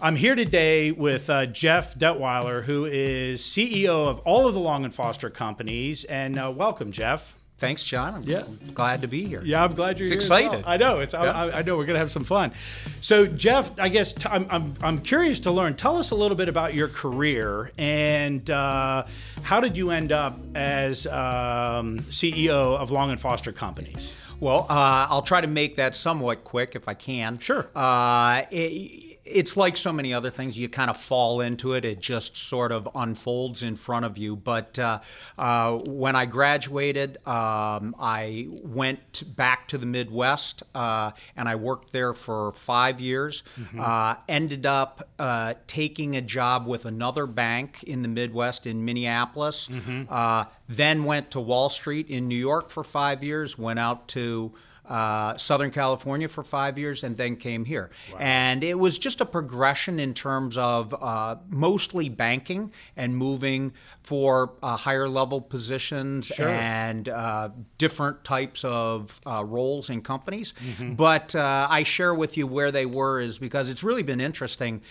I'm here today with uh, Jeff Detwiler, who is CEO of all of the Long and Foster companies. And uh, welcome, Jeff. Thanks, John. I'm Yeah. glad to be here. Yeah, I'm glad you're It's here. as well. excited. I know. It's. I, I, I know we're gonna have some fun. So, Jeff, I guess t- I'm, I'm I'm curious to learn. Tell us a little bit about your career and uh, how did you end up as um, CEO of Long and Foster companies? Well, uh, I'll try to make that somewhat quick if I can. Sure. Uh, it, it's like so many other things. You kind of fall into it. It just sort of unfolds in front of you. But uh, uh, when I graduated, um, I went back to the Midwest uh, and I worked there for five years. Uh, ended up uh, taking a job with another bank in the Midwest in Minneapolis. Uh, then went to Wall Street in New York for five years. Went out to uh, Southern California for five years and then came here. And it was just a progression in terms of uh, mostly banking and moving for uh, higher level positions and uh, different types of uh, roles in companies. But uh, I share with you where they were is because it's really been interesting.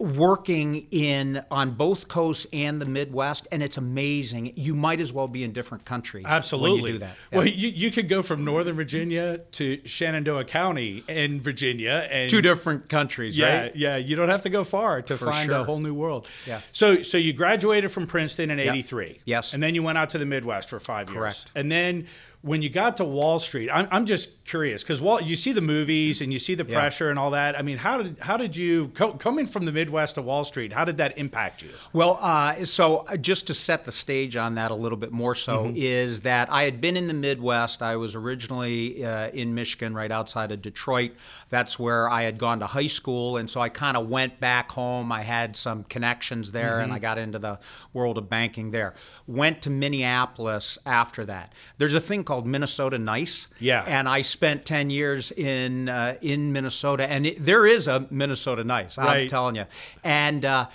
Working in on both coasts and the Midwest, and it's amazing. You might as well be in different countries Absolutely. when you do that. Well, you, you could go from Northern Virginia to Shenandoah County in Virginia, and Two different countries, Yeah, right? yeah. You don't have to go far to find a whole new world. Yeah. So, so you graduated from Princeton in '83. Yes. And then you went out to the Midwest for five years. Correct. And then when you got to Wall Street, I'm, I'm just curious because Wall, you see the movies and you see the Yeah. pressure and all that. I mean, how did how did you co- coming from the Midwest to Wall Street? How did that impact you? Well, uh, so uh, just to set the stage on that a little bit more so, is that I had been in the Midwest. I was originally uh, in Michigan, right outside of Detroit. That's where I had gone to high school. And so I kind of went back home. I had some connections there and I got into the world of banking there. Went to Minneapolis after that. There's a thing called Minnesota Nice. Yeah. And I spent 10 years in, uh, in Minnesota. And it, there is a Minnesota Nice, I'm Right. telling you. And, uh,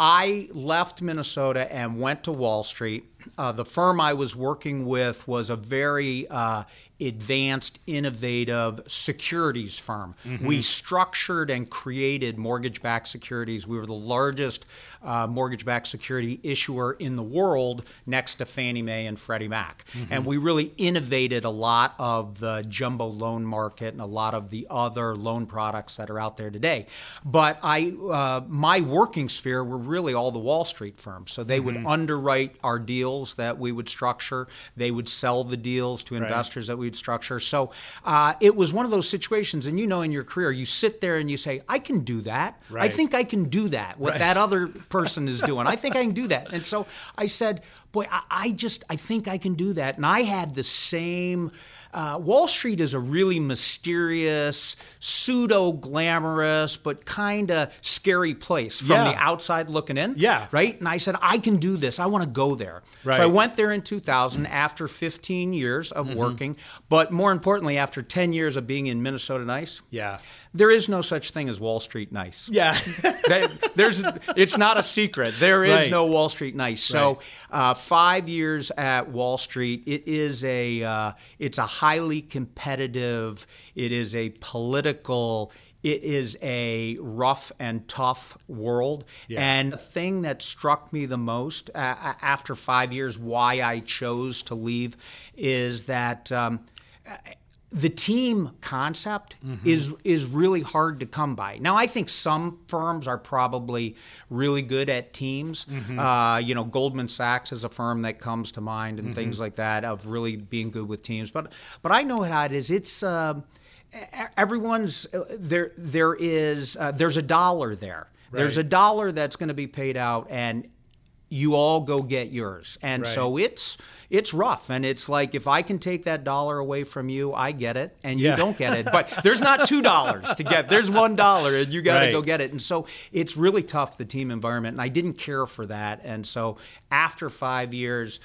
I left Minnesota and went to Wall Street. Uh, the firm I was working with was a very uh, advanced, innovative securities firm. We structured and created mortgage backed securities. We were the largest uh, mortgage backed security issuer in the world next to Fannie Mae and Freddie Mac. And we really innovated a lot of the jumbo loan market and a lot of the other loan products that are out there today. But I, uh, my working sphere were really all the Wall Street firms. So they would underwrite our deals that we would structure. They would sell the deals to investors that we'd structure. So uh, it was one of those situations. And you know, in your career, you sit there and you say, "I can do that. I think I can do that. What Right. that other person is doing. I think I can do that." And so I said, "Boy, I, I just I think I can do that." And I had the same. Uh, Wall Street is a really mysterious, pseudo glamorous, but kind of scary place from Yeah. the outside looking in. Yeah. Right? And I said, I can do this. I want to go there. Right. So I went there in 2000 after 15 years of Mm-hmm. working, but more importantly, after 10 years of being in Minnesota Nice. Yeah. There is no such thing as Wall Street Nice. Yeah. That- there's it's not a secret. There is Right. no Wall Street nice. So uh, five years at Wall Street, it is a uh, it's a highly competitive. It is a political. It is a rough and tough world. Yeah. And the thing that struck me the most uh, uh, after five years, why I chose to leave, is that. Um, the team concept is is really hard to come by. Now, I think some firms are probably really good at teams. Uh, you know, Goldman Sachs is a firm that comes to mind, and things like that of really being good with teams. But but I know how it is. It's um, e- everyone's uh, there. There is uh, there's a dollar there. There's a dollar that's going to be paid out, and you all go get yours. And so it's it's rough and it's like if I can take that dollar away from you, I get it and you don't get it. But there's not two dollars to get. There's one dollar and you gotta Right. go get it. And so it's really tough, the team environment. And I didn't care for that. And so after five years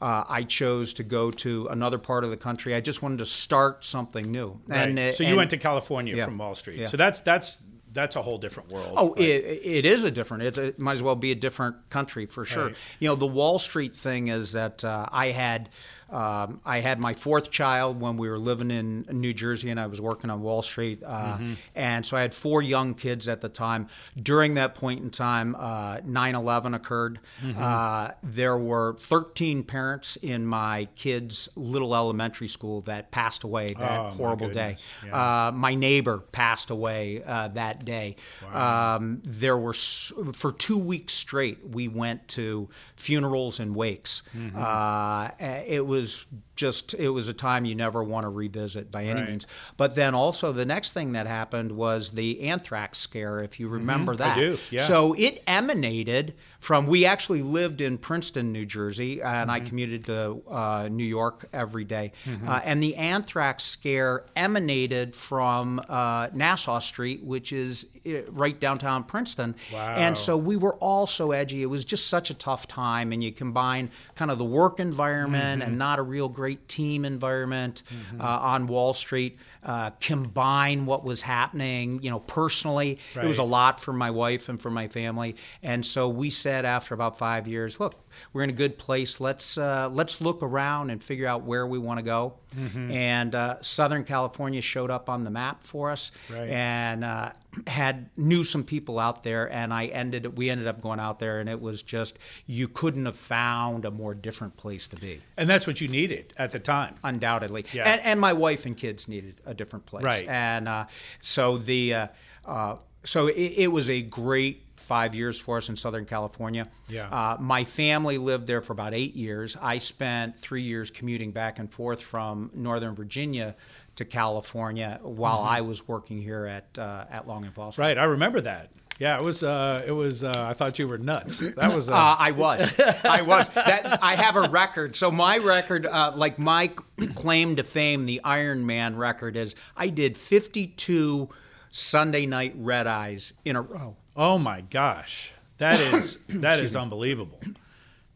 uh, I chose to go to another part of the country. I just wanted to start something new. And, Right. uh, so you and- went to California Yeah. from Wall Street. Yeah. So that's that's that's a whole different world. Oh, Right. it, it is a different. It's it might as well be a different country for sure. Right. You know, the Wall Street thing is that uh, I had um, I had my fourth child when we were living in New Jersey and I was working on Wall Street. Uh, Mm-hmm. And so I had four young kids at the time. During that point in time, 9 11 occurred. Mm-hmm. Uh, there were 13 parents in my kids' little elementary school that passed away that Oh, my horrible day. goodness. Uh, my neighbor passed away uh, that day. Um, there were for two weeks straight. We went to funerals and wakes. Mm-hmm. Uh, it was was just it was a time you never want to revisit by any Right. means. But then also the next thing that happened was the anthrax scare, if you remember that. Mm-hmm. do, yeah. So it emanated from we actually lived in Princeton, New Jersey, and I Mm-hmm. commuted to uh, New York every day. Uh, and the anthrax scare emanated from uh, Nassau Street, which is right downtown Princeton. Wow. And so we were all so edgy. It was just such a tough time, and you combine kind of the work environment Mm-hmm. and not a real great team environment uh, on Wall Street. Uh, combine what was happening, you know, personally. It was a lot for my wife and for my family, and so we said after about five years, look, we're in a good place. Let's uh, let's look around and figure out where we want to go. Mm-hmm. And uh, Southern California showed up on the map for us, Right. and uh, had knew some people out there. And I ended we ended up going out there, and it was just you couldn't have found a more different place to be And that's what you needed at the time. undoubtedly. Yeah. And, and my wife and kids needed a different place. Right. And uh, so the uh, uh, so it, it was a great five years for us in Southern California. Yeah. Uh, my family lived there for about eight years. I spent three years commuting back and forth from Northern Virginia to California while I was working here at uh, at Long and Foster. Mm-hmm. Right, I remember that. Yeah, it was. Uh, it was. Uh, I thought you were nuts. That was. Uh, Uh, I was. I was. That, I have a record. So my record, uh, like my claim to fame, the Iron Man record is I did 52 Sunday night red eyes in a row. Oh my gosh, that is that is unbelievable.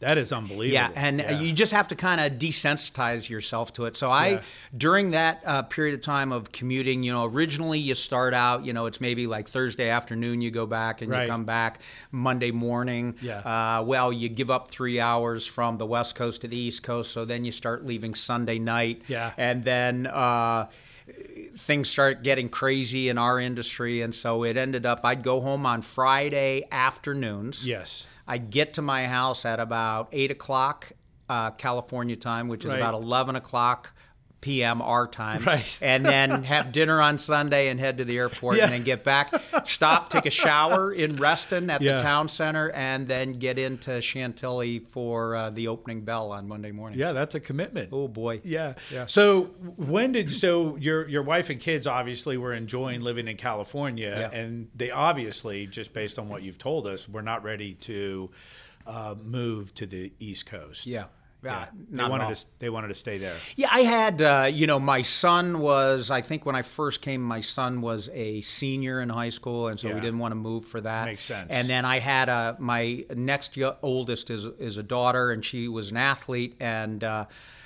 That is unbelievable. Yeah, and uh you just have to kind of desensitize yourself to it. So I, Yeah. during that uh, period of time of commuting, you know, originally you start out, you know, it's maybe like Thursday afternoon, you go back and Right. you come back Monday morning. Yeah. Uh, well, you give up three hours from the West Coast to the East Coast, so then you start leaving Sunday night. Yeah. And then. Uh, things start getting crazy in our industry and so it ended up i'd go home on friday afternoons Yes. I'd get to my house at about eight o'clock uh, California time, which is Right. about eleven o'clock p.m. our time, Right. and then have dinner on Sunday and head to the airport, Yeah. and then get back, stop, take a shower in Reston at Yeah. the town center, and then get into Chantilly for uh, the opening bell on Monday morning. Yeah, that's a commitment. Oh boy. Yeah. yeah. So when did so your your wife and kids obviously were enjoying living in California, and they obviously just based on what you've told us, were not ready to uh, move to the East Coast. Yeah. Yeah, they not at wanted to they wanted to stay there. Yeah, I had, uh, you know, my son was, I think when I first came, my son was a senior in high school, and so Yeah. we didn't want to move for that. Makes sense. And then I had a, my next oldest is, is a daughter, and she was an athlete, and uh,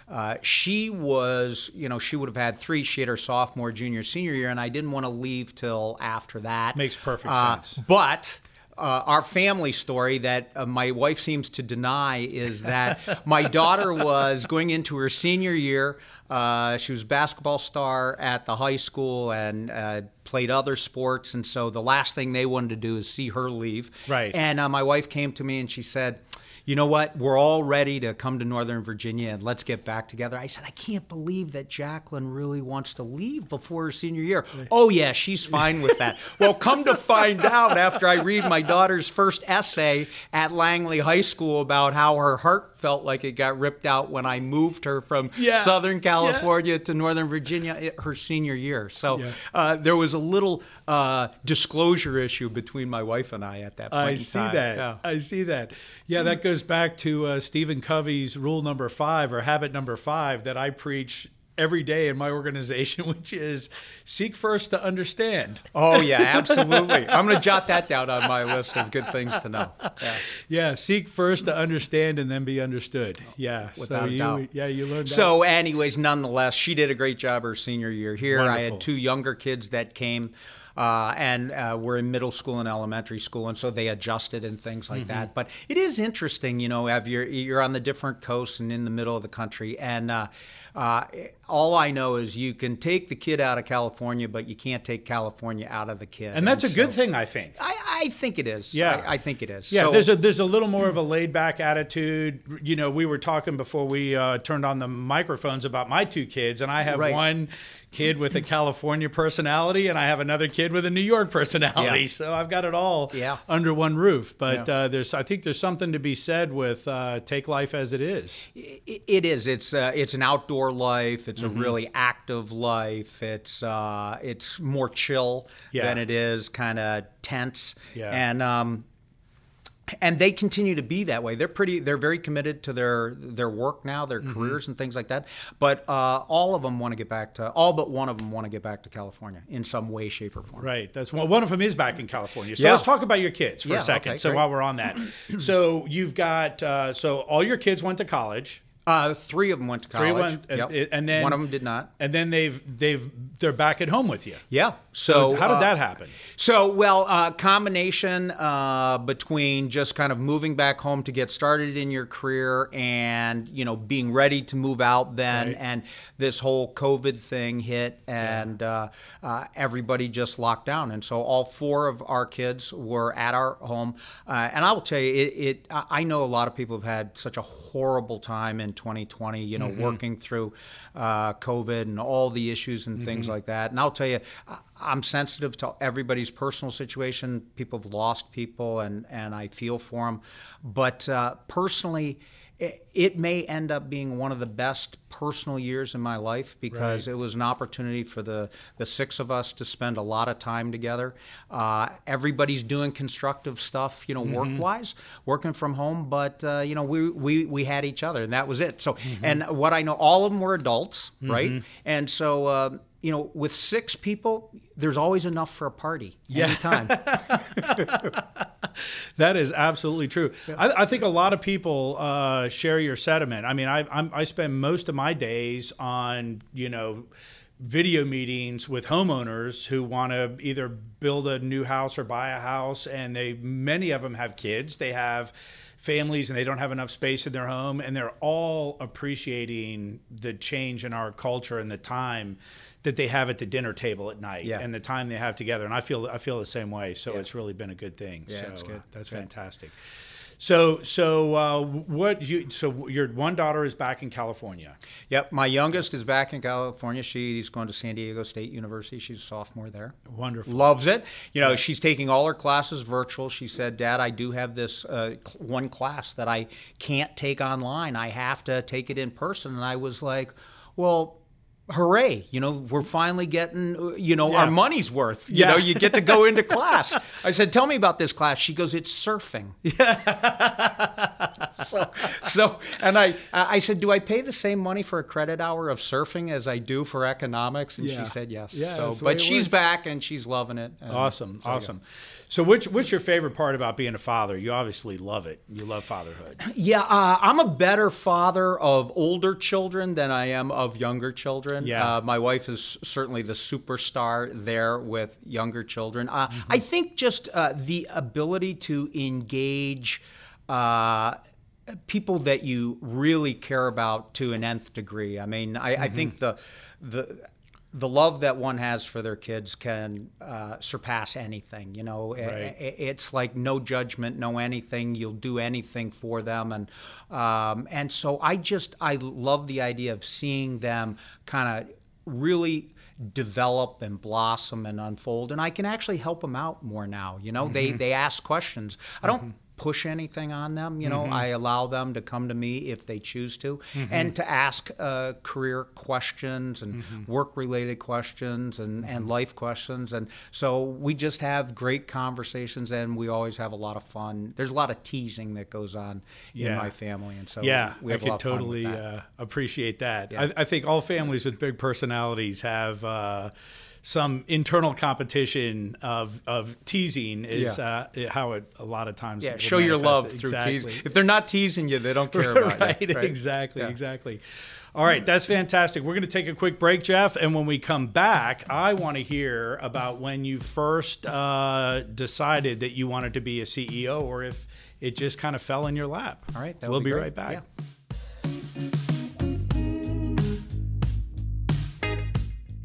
uh, she was, you know, she would have had three. She had her sophomore, junior, senior year, and I didn't want to leave till after that. Makes perfect Uh, sense. But uh, our family story that uh, my wife seems to deny is that my daughter was going into her senior year. Uh, she was a basketball star at the high school and uh, played other sports. And so the last thing they wanted to do is see her leave. Right. And uh, my wife came to me and she said, you know what? We're all ready to come to Northern Virginia and let's get back together. I said, I can't believe that Jacqueline really wants to leave before her senior year. Oh, yeah, she's fine with that. well, come to find out after I read my daughter's first essay at Langley High School about how her heart felt like it got ripped out when I moved her from Yeah. Southern California to Northern Virginia her senior year. So Yeah. uh, there was a little uh, disclosure issue between my wife and I at that point. I in see time. that. Yeah. I see that. Yeah, that goes back to uh, Stephen Covey's rule number five or habit number five that I preach every day in my organization, which is seek first to understand. Oh yeah, absolutely. I'm going to jot that down on my list of good things to know. Yeah. Yeah, seek first to understand and then be understood. Yeah, so Without a you, doubt. yeah, you learned. that. So, anyways, nonetheless, she did a great job her senior year here. I had two younger kids that came uh, and uh, we're in middle school and elementary school, and so they adjusted and things like that. But it is interesting, you know, have you're you're on the different coasts and in the middle of the country, and uh, uh, all I know is you can take the kid out of California, but you can't take California out of the kid. And that's a so- good thing, I think. I, I think it is. Yeah. I, I think it is. Yeah, So- there's a there's a little more of a laid back attitude. You know, we were talking before we uh, turned on the microphones about my two kids, and I have Right. one kid with a California personality, and I have another kid with a New York personality. Yeah. So I've got it all Yeah. under one roof. But Yeah. uh, there's I think there's something to be said with uh, take life as it is. It is. It's uh, it's an outdoor life. It's Mm-hmm. a really active life. It's uh, it's more chill than it is kind of tense. Yeah. And um, and they continue to be that way. They're pretty. They're very committed to their their work now, their Mm-hmm. careers and things like that. But uh, all of them want to get back to. All but one of them want to get back to California in some way, shape, or form. Right. That's one. One of them is back in California. So Yeah. let's talk about your kids for Yeah, a second. okay, so great. while we're on that, so you've got uh, so all your kids went to college. Uh, three of them went to Three college. went, and, Yep. and then one of them did not. And then they've they've they're back at home with you. Yeah. So How did uh, that happen? So, well, uh, combination uh, between just kind of moving back home to get started in your career and, you know, being ready to move out then, Right. and this whole COVID thing hit, and uh, uh, everybody just locked down. And so all four of our kids were at our home. Uh, and I will tell you, it, it, I I know a lot of people have had such a horrible time in 2020, you know, working through uh, COVID and all the issues and things like that. And I'll tell you, I'm sensitive to everybody's personal situation. People have lost people, and, and I feel for them. But uh, personally, it, it may end up being one of the best personal years in my life because it was an opportunity for the, the six of us to spend a lot of time together. Uh, everybody's doing constructive stuff, you know, work wise, working from home, but, uh, you know, we, we, we had each other and that was it. So, and what I know, all of them were adults, right? And so, uh, you know, with six people, there's always enough for a party anytime. That is absolutely true. I, I think a lot of people uh, share your sentiment. I mean, I, I'm, I spend most of my days on you know video meetings with homeowners who want to either build a new house or buy a house, and they many of them have kids. They have families and they don't have enough space in their home and they're all appreciating the change in our culture and the time that they have at the dinner table at night Yeah. and the time they have together and I feel I feel the same way so it's really been a good thing Yeah, so good. uh, that's Good. fantastic so so uh, what you so your one daughter is back in California Yep, my youngest is back in California. She's going to San Diego State University. She's a sophomore there. wonderful Loves it. You know, she's taking all her classes virtual. She said, "Dad, I do have this uh, one class that I can't take online. I have to take it in person." And I was like, "Well." Hooray! You know, we're finally getting, you know, Yeah. our money's worth. You Yeah. know, you get to go into class. I said, "Tell me about this class." She goes, "It's surfing." so, so, and I, I said, "Do I pay the same money for a credit hour of surfing as I do for economics?" And Yeah. she said, "Yes." Yeah, so, that's the way but she's works. back and she's loving it. Awesome so, yeah. awesome so which what's your favorite part about being a father you obviously love it you love fatherhood Yeah, uh, I'm a better father of older children than I am of younger children. Yeah. Uh, my wife is certainly the superstar there with younger children. Uh, Mm-hmm. I think just uh, the ability to engage. Uh, people that you really care about to an nth degree. I mean, I, I think Mm-hmm. the the the love that one has for their kids can uh, surpass anything. You know, Right. I- it's like no judgment, no anything. You'll do anything for them, and um, and so I just I love the idea of seeing them kind of really develop and blossom and unfold and I can actually help them out more now you know they they ask questions I don't push anything on them you know I allow them to come to me if they choose to. And to ask uh, career questions and work related questions and, and life questions. And so we just have great conversations and we always have a lot of fun. There's a lot of teasing that goes on in my family. And so yeah, we I have a can lot of fun totally that. uh, appreciate that. Yeah. I, I think all families with big personalities have uh, some internal competition of of teasing. Is uh, how it a lot of times yeah, show your love it. through Exactly. teasing. If they're not teasing you, they don't care about it. right, you. exactly, Yeah. exactly. All right, that's fantastic. We're going to take a quick break, Jeff, and when we come back, I want to hear about when you first uh, decided that you wanted to be a CEO, or if it just kind of fell in your lap. All right, we'll be, be right back. Yeah.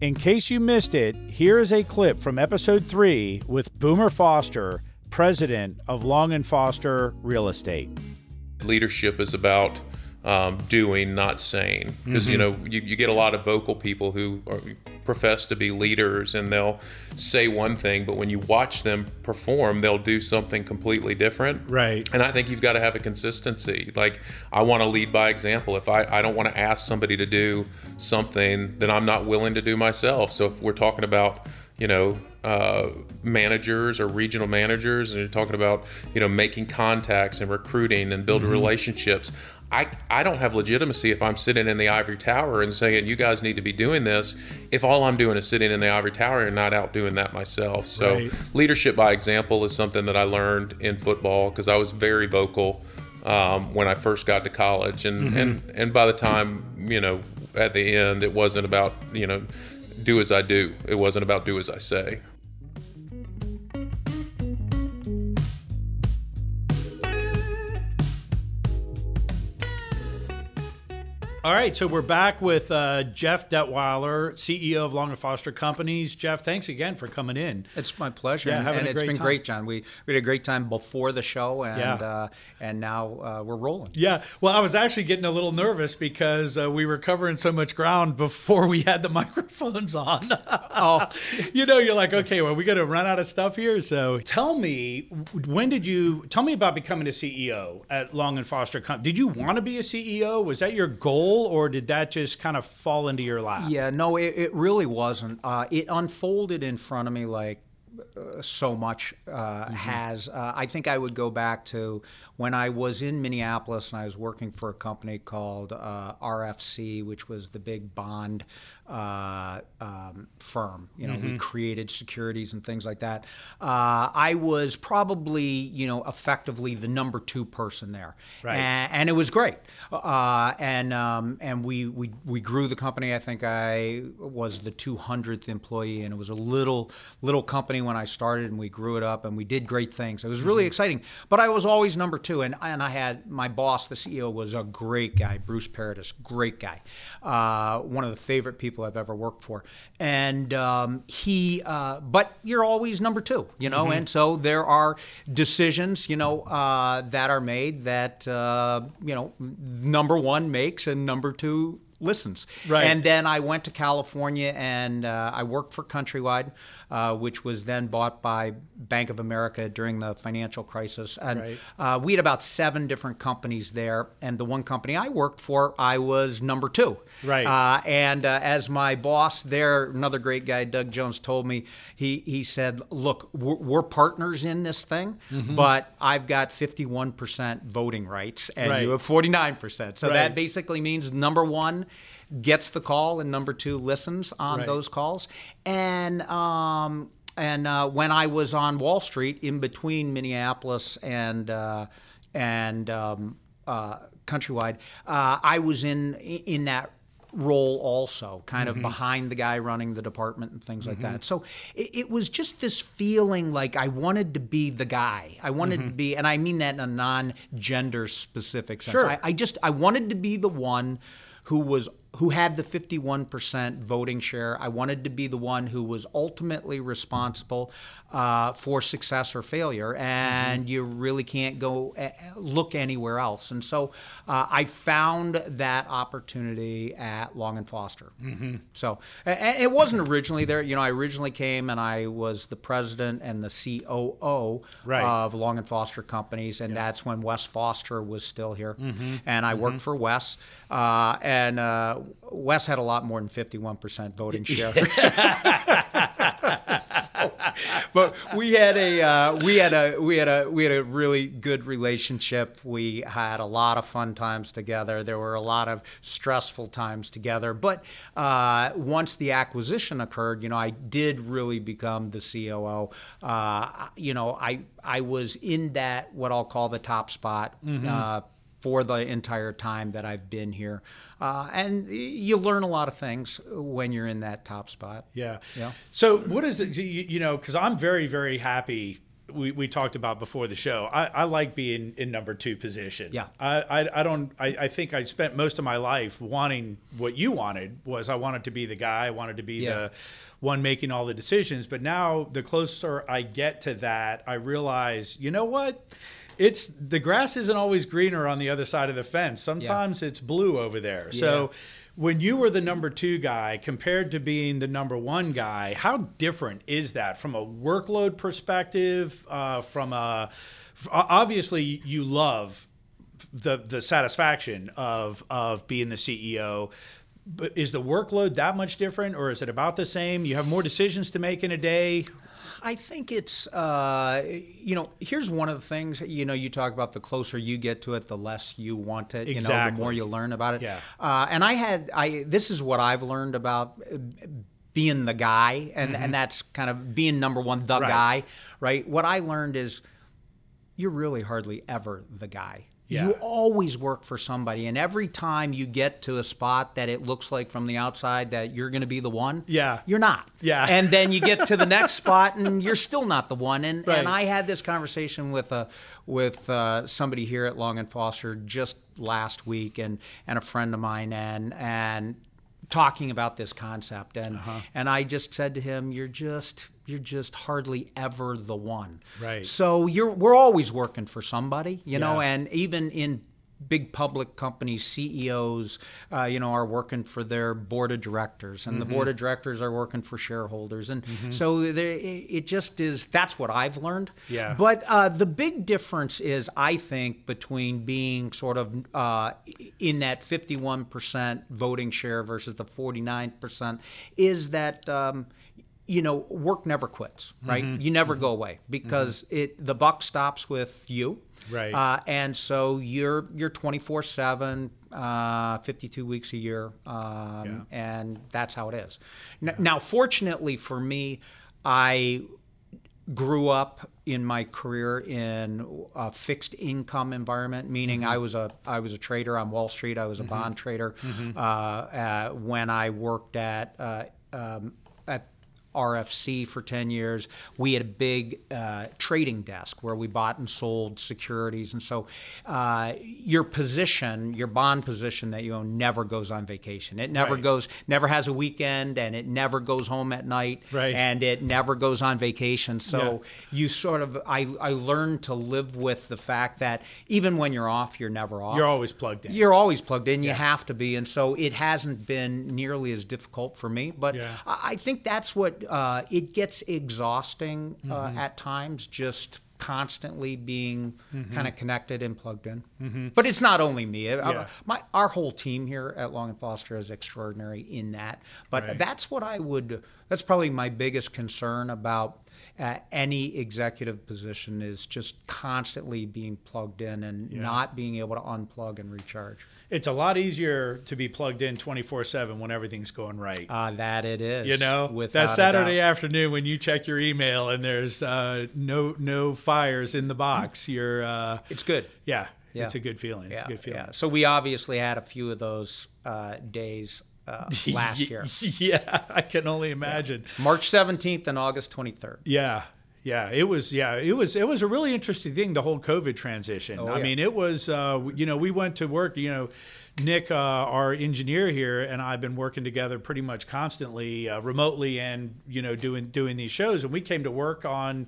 In case you missed it, here is a clip from episode three with Boomer Foster, president of Long and Foster Real Estate. Leadership is about um, doing, not saying. Because mm-hmm. you know you, you, get a lot of vocal people who are, profess to be leaders, and they'll say one thing, but when you watch them perform, they'll do something completely different. Right. And I think you've got to have a consistency. Like I want to lead by example. If I I don't want to ask somebody to do something that I'm not willing to do myself. So if we're talking about you know uh, managers or regional managers and you're talking about you know making contacts and recruiting and building mm-hmm. relationships I, I don't have legitimacy if I'm sitting in the ivory tower and saying you guys need to be doing this if all I'm doing is sitting in the ivory tower and not out doing that myself. So right. leadership by example is something that I learned in football because I was very vocal um, when I first got to college and, mm-hmm. and and by the time you know at the end it wasn't about you know do as I do it wasn't about do as I say. All right, so we're back with uh, Jeff Detwiler, CEO of Long and Foster Companies. Jeff, thanks again for coming in. It's my pleasure. Yeah, and, it's been time. great, John. We, we had a great time before the show, and yeah. uh, and now uh, we're rolling. Yeah. Well, I was actually getting a little nervous because uh, we were covering so much ground before we had the microphones on. oh, you know, you're like, okay, well, we got to run out of stuff here. So tell me, when did you tell me about becoming a CEO at Long and Foster? Did you want to be a CEO? Was that your goal? Or did that just kind of fall into your lap? Yeah, no, it, it really wasn't. Uh, it unfolded in front of me like uh, so much uh, mm-hmm. has. Uh, I think I would go back to when I was in Minneapolis and I was working for a company called uh, RFC, which was the big bond uh, um, firm. You know, mm-hmm. we created securities and things like that. Uh, I was probably, you know, effectively the number two person there, right. and, and it was great. Uh, and um, and we, we we grew the company. I think I was the 200th employee, and it was a little little company when I started, and we grew it up, and we did great things. It was really mm-hmm. exciting. But I was always number two, and and I had my boss, the CEO, was a great guy, Bruce Paradis, great guy, uh, one of the favorite people people I've ever worked for. And um, he, uh, but you're always number two, you know, mm-hmm. and so there are decisions, you know, uh, that are made that, uh, you know, number one makes and number two listens. Right. And then I went to California and uh, I worked for Countrywide, uh, which was then bought by Bank of America during the financial crisis. And right. uh, we had about seven different companies there. And the one company I worked for, I was number two. Right. Uh, and uh, as my boss there, another great guy, Doug Jones, told me, he, he said, Look, we're, we're partners in this thing, mm-hmm. but I've got 51% voting rights and right. you have 49%. So right. that basically means number one, gets the call and number two listens on right. those calls. And um, and uh, when I was on Wall Street, in between Minneapolis and uh, and um, uh, Countrywide, uh, I was in in that role also, kind of mm-hmm. behind the guy running the department and things mm-hmm. like that. So it, it, was just this feeling like I wanted to be the guy. I wanted mm-hmm. to be, and I mean that in a non-gender specific sense. Sure. I, I just I wanted to be the one who was who had the 51% voting share. I wanted to be the one who was ultimately responsible uh, for success or failure, and mm-hmm. you really can't go uh, look anywhere else. And so uh, I found that opportunity at Long and Foster. Mm-hmm. So it wasn't originally there. You know, I originally came and I was the president and the COO right. of Long and Foster companies, and that's when Wes Foster was still here, mm-hmm. and I worked mm-hmm. for Wes, uh, and uh, Wes had a lot more than 51% voting share. so, but we had a uh, we had a we had a we had a really good relationship. We had a lot of fun times together. There were a lot of stressful times together. But uh, once the acquisition occurred, you know, I did really become the COO. Uh, you know, I I was in that what I'll call the top spot. Mm-hmm. For the entire time that I've been here. Uh, and you learn a lot of things when you're in that top spot. Yeah. Yeah. So what is it? You, you know, because I'm very, very happy. We, we talked about before the show. I, I like being in number two position. Yeah. I, I, I don't. I, I think I spent most of my life wanting what you wanted was I wanted to be the guy. I wanted to be Yeah. the one making all the decisions. But now the closer I get to that, I realize, you know what? It's the grass isn't always greener on the other side of the fence. Sometimes it's blue over there. So when you were the number two guy compared to being the number one guy, how different is that from a workload perspective? Uh, from a obviously you love the the satisfaction of of being the CEO. But is the workload that much different, or is it about the same? You have more decisions to make in a day. I think it's, uh, you know, here's one of the things, you know, you talk about the closer you get to it, the less you want it, you know, the more you learn about it. Yeah. Uh, and I had, I, this is what I've learned about uh, being the guy, and, and that's kind of being number one, the Mm-hmm. Right. guy, right? What I learned is you're really hardly ever the guy. Yeah. You always work for somebody, and every time you get to a spot that it looks like from the outside that you're going to be the one, Yeah. you're not. Yeah. and then you get to the next spot, and you're still not the one. And Right. and I had this conversation with a with uh, somebody here at Long and Foster just last week, and and a friend of mine, and and talking about this concept, and Uh-huh. and I just said to him, "You're just." You're just hardly ever the one. Right. So you're we're always working for somebody, you know, and even in big public companies, CEOs, uh, you know, are working for their board of directors, and the Mm-hmm. board of directors are working for shareholders, and so there, it it just is. That's what I've learned. Yeah. But uh, the big difference is, I think, between being sort of uh, in that 51% voting share versus the 49% is that. Um, you know, work never quits, right? Mm-hmm. You never go away because it the buck stops with you, Right. Uh, and so you're you're 24 seven, uh, 52 weeks a year, um, and that's how it is. N- Now, fortunately for me, I grew up in my career in a fixed income environment, meaning I was a I was a trader on Wall Street. I was a bond trader uh, uh, when I worked at uh, um, at RFC for 10 years. We had a big uh, trading desk where we bought and sold securities. And so uh, your position, your bond position that you own, never goes on vacation. It never Right. goes, never has a weekend, and it never goes home at night. Right. And it never goes on vacation. So you sort of, I, I learned to live with the fact that even when you're off, you're never off. You're always plugged in. You're always plugged in. You have to be, and so it hasn't been nearly as difficult for me. But Yeah. I I think that's what uh, it gets exhausting uh, Mm-hmm. at times. Just constantly being Mm-hmm. kind of connected and plugged in. But it's not only me. I- Yeah. my our whole team here at Long and Foster is extraordinary in that. But Right. that's what I would. That's probably my biggest concern about. Uh, any executive position is just constantly being plugged in and not being able to unplug and recharge. It's a lot easier to be plugged in 24 7 when everything's going right. Uh, that it is. you know, that Saturday afternoon when you check your email and there's uh, no no fires in the box, you're uh, It's good. yeah, Yeah. it's a good feeling. It's Yeah, a good feeling. yeah. So we obviously had a few of those uh, days uh, last year. yeah, I can only imagine. March 17th and August 23rd. Yeah. Yeah, it was. Yeah, it was. It was a really interesting thing. The whole COVID transition. I Oh, yeah. mean, it was. Uh, you know, we went to work. You know, Nick, uh, our engineer here, and I've been working together pretty much constantly, uh, remotely, and you know, doing doing these shows. And we came to work on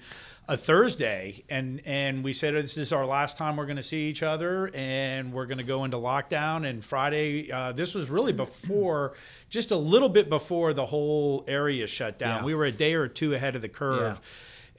a Thursday, and and we said this is our last time we're going to see each other, and we're going to go into lockdown. And Friday, uh, this was really before, just a little bit before the whole area shut down. Yeah. We were a day or two ahead of the curve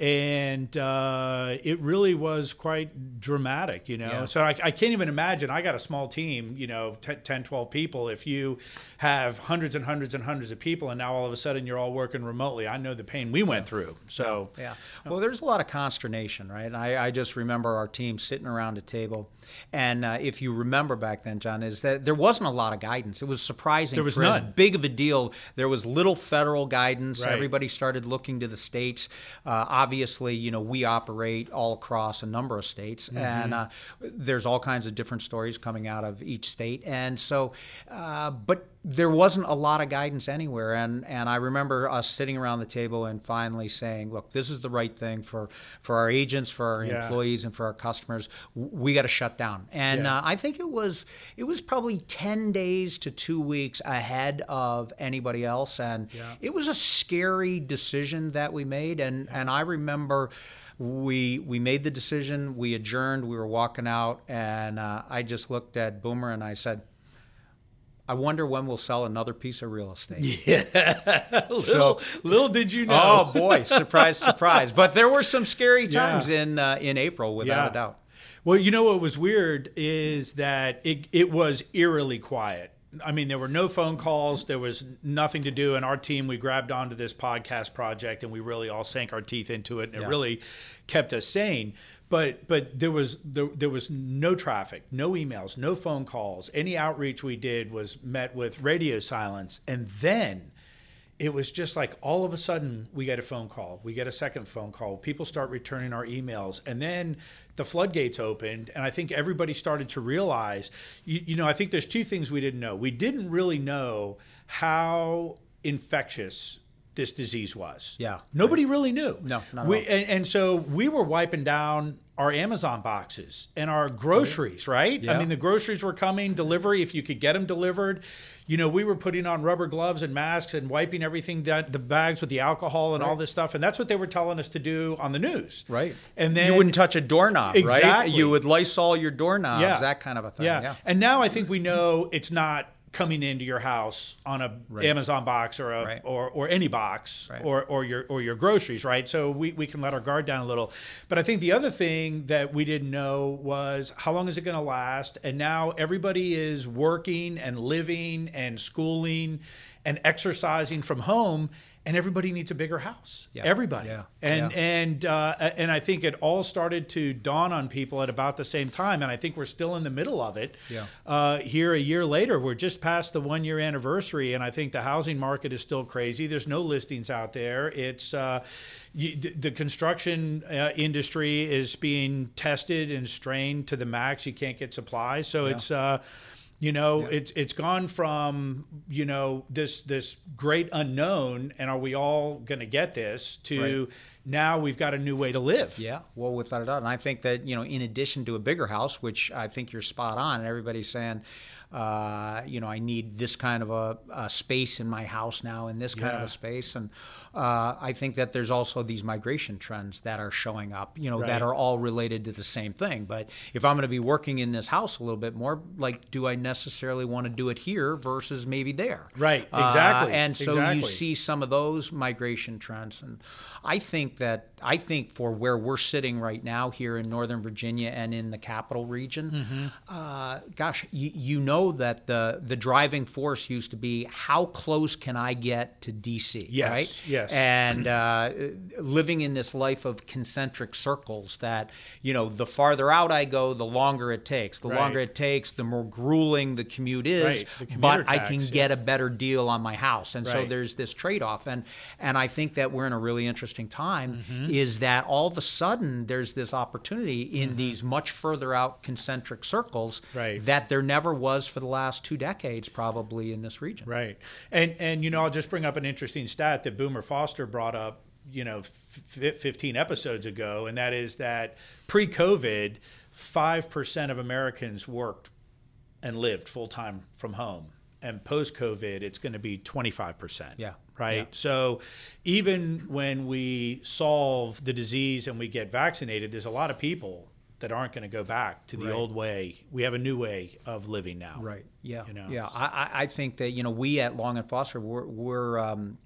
and uh, it really was quite dramatic, you know. Yeah. So I, I can't even imagine. I got a small team, you know, 10, 10, 12 people. If you have hundreds and hundreds and hundreds of people, and now all of a sudden you're all working remotely, I know the pain we went through. So Yeah. Well, there's a lot of consternation, right? I, I just remember our team sitting around a table. And uh, if you remember back then, John, is that there wasn't a lot of guidance. It was surprising. There was for as none. big of a deal. There was little federal guidance. Right. Everybody started looking to the states. Uh, obviously, you know, we operate all across a number of states, Mm-hmm. and uh, there's all kinds of different stories coming out of each state. And so, uh, but there wasn't a lot of guidance anywhere. And, and I remember us sitting around the table and finally saying, look, this is the right thing for, for our agents, for our Yeah. employees, and for our customers. We got to shut down. And Yeah. uh, I think it was it was probably 10 days to two weeks ahead of anybody else. And Yeah. it was a scary decision that we made. And, and I remember we we made the decision, we adjourned, we were walking out, and uh, I just looked at Boomer and I said, I wonder when we'll sell another piece of real estate. little, so, little did you know. Oh boy, surprise, surprise! But there were some scary times in uh, in April, without Yeah. a doubt. Well, you know what was weird is that it, it was eerily quiet. I mean, there were no phone calls. There was nothing to do. And our team, we grabbed onto this podcast project and we really all sank our teeth into it. And it really kept us sane. But but there was there, there was no traffic, no emails, no phone calls. Any outreach we did was met with radio silence. And then it was just like all of a sudden we get a phone call we get a second phone call people start returning our emails and then the floodgates opened and i think everybody started to realize you, you know i think there's two things we didn't know we didn't really know how infectious this disease was Yeah. nobody really knew No, not we, and, and so we were wiping down our Amazon boxes and our groceries, right? I mean, the groceries were coming, delivery, if you could get them delivered. You know, we were putting on rubber gloves and masks and wiping everything, down, the bags with the alcohol and all this stuff. And that's what they were telling us to do on the news. Right. And then you wouldn't touch a doorknob, right? Exactly. You would Lysol your doorknobs, Yeah. that kind of a thing. Yeah. Yeah. And now I think we know it's not coming into your house on a Amazon box or a Right. or, or any box Right. or, or your or your groceries, right? So we, we can let our guard down a little. But I think the other thing that we didn't know was how long is it going to last? And now everybody is working and living and schooling and exercising from home and everybody needs a bigger house. Yeah. Everybody. Yeah. And Yeah. and uh, and I think it all started to dawn on people at about the same time, and I think we're still in the middle of it. Yeah. Uh, here a year later, we're just past the one year anniversary, and I think the housing market is still crazy. There's no listings out there. It's uh, you, the, the construction uh, industry is being tested and strained to the max. You can't get supplies, so it's. You know, it's it's gone from you know this this great unknown, and are we all going to get this? To now we've got a new way to live. Yeah, well, without a doubt. And I think that, you know, in addition to a bigger house, which I think you're spot on, and everybody's saying, uh, you know, I need this kind of a, a space in my house now and this kind of a space. And uh, I think that there's also these migration trends that are showing up, you know, Right. that are all related to the same thing. But if I'm going to be working in this house a little bit more, like, do I necessarily want to do it here versus maybe there? Right, Uh, exactly, and so you see some of those migration trends. And I think that I think for where we're sitting right now here in Northern Virginia and in the capital region, Mm-hmm. uh, gosh, you, you know that the the driving force used to be how close can I get to DC, Yes, right? yes. And uh, living in this life of concentric circles that you know the farther out I go, the longer it takes. The Right. longer it takes, the more grueling the commute is. Right, the but I can yeah. get a better deal on my house, and so there's this trade-off, and and I think that we're in a really interesting time. Mm-hmm. Is that all of a sudden there's this opportunity in Mm-hmm. these much further out concentric circles Right. that there never was for the last two decades, probably in this region. Right. And and you know, I'll just bring up an interesting stat that Boomer Foster brought up, you know, f- 15 episodes ago, and that is that pre-COVID, 5% of Americans worked and lived full-time from home. And post-COVID, it's going to be 25%. Yeah. Right. Yeah. So even when we solve the disease and we get vaccinated, there's a lot of people that aren't going to go back to the Right. old way. We have a new way of living now. Right. Yeah. You know, yeah. I, I- think that you know we at Long and Foster we're, we're um,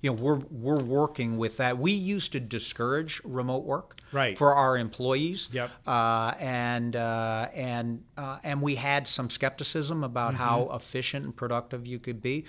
you know we're we're working with that. We used to discourage remote work Right. for our employees. Yep. Uh, and uh, and uh, and we had some skepticism about how Mm-hmm. efficient and productive you could be.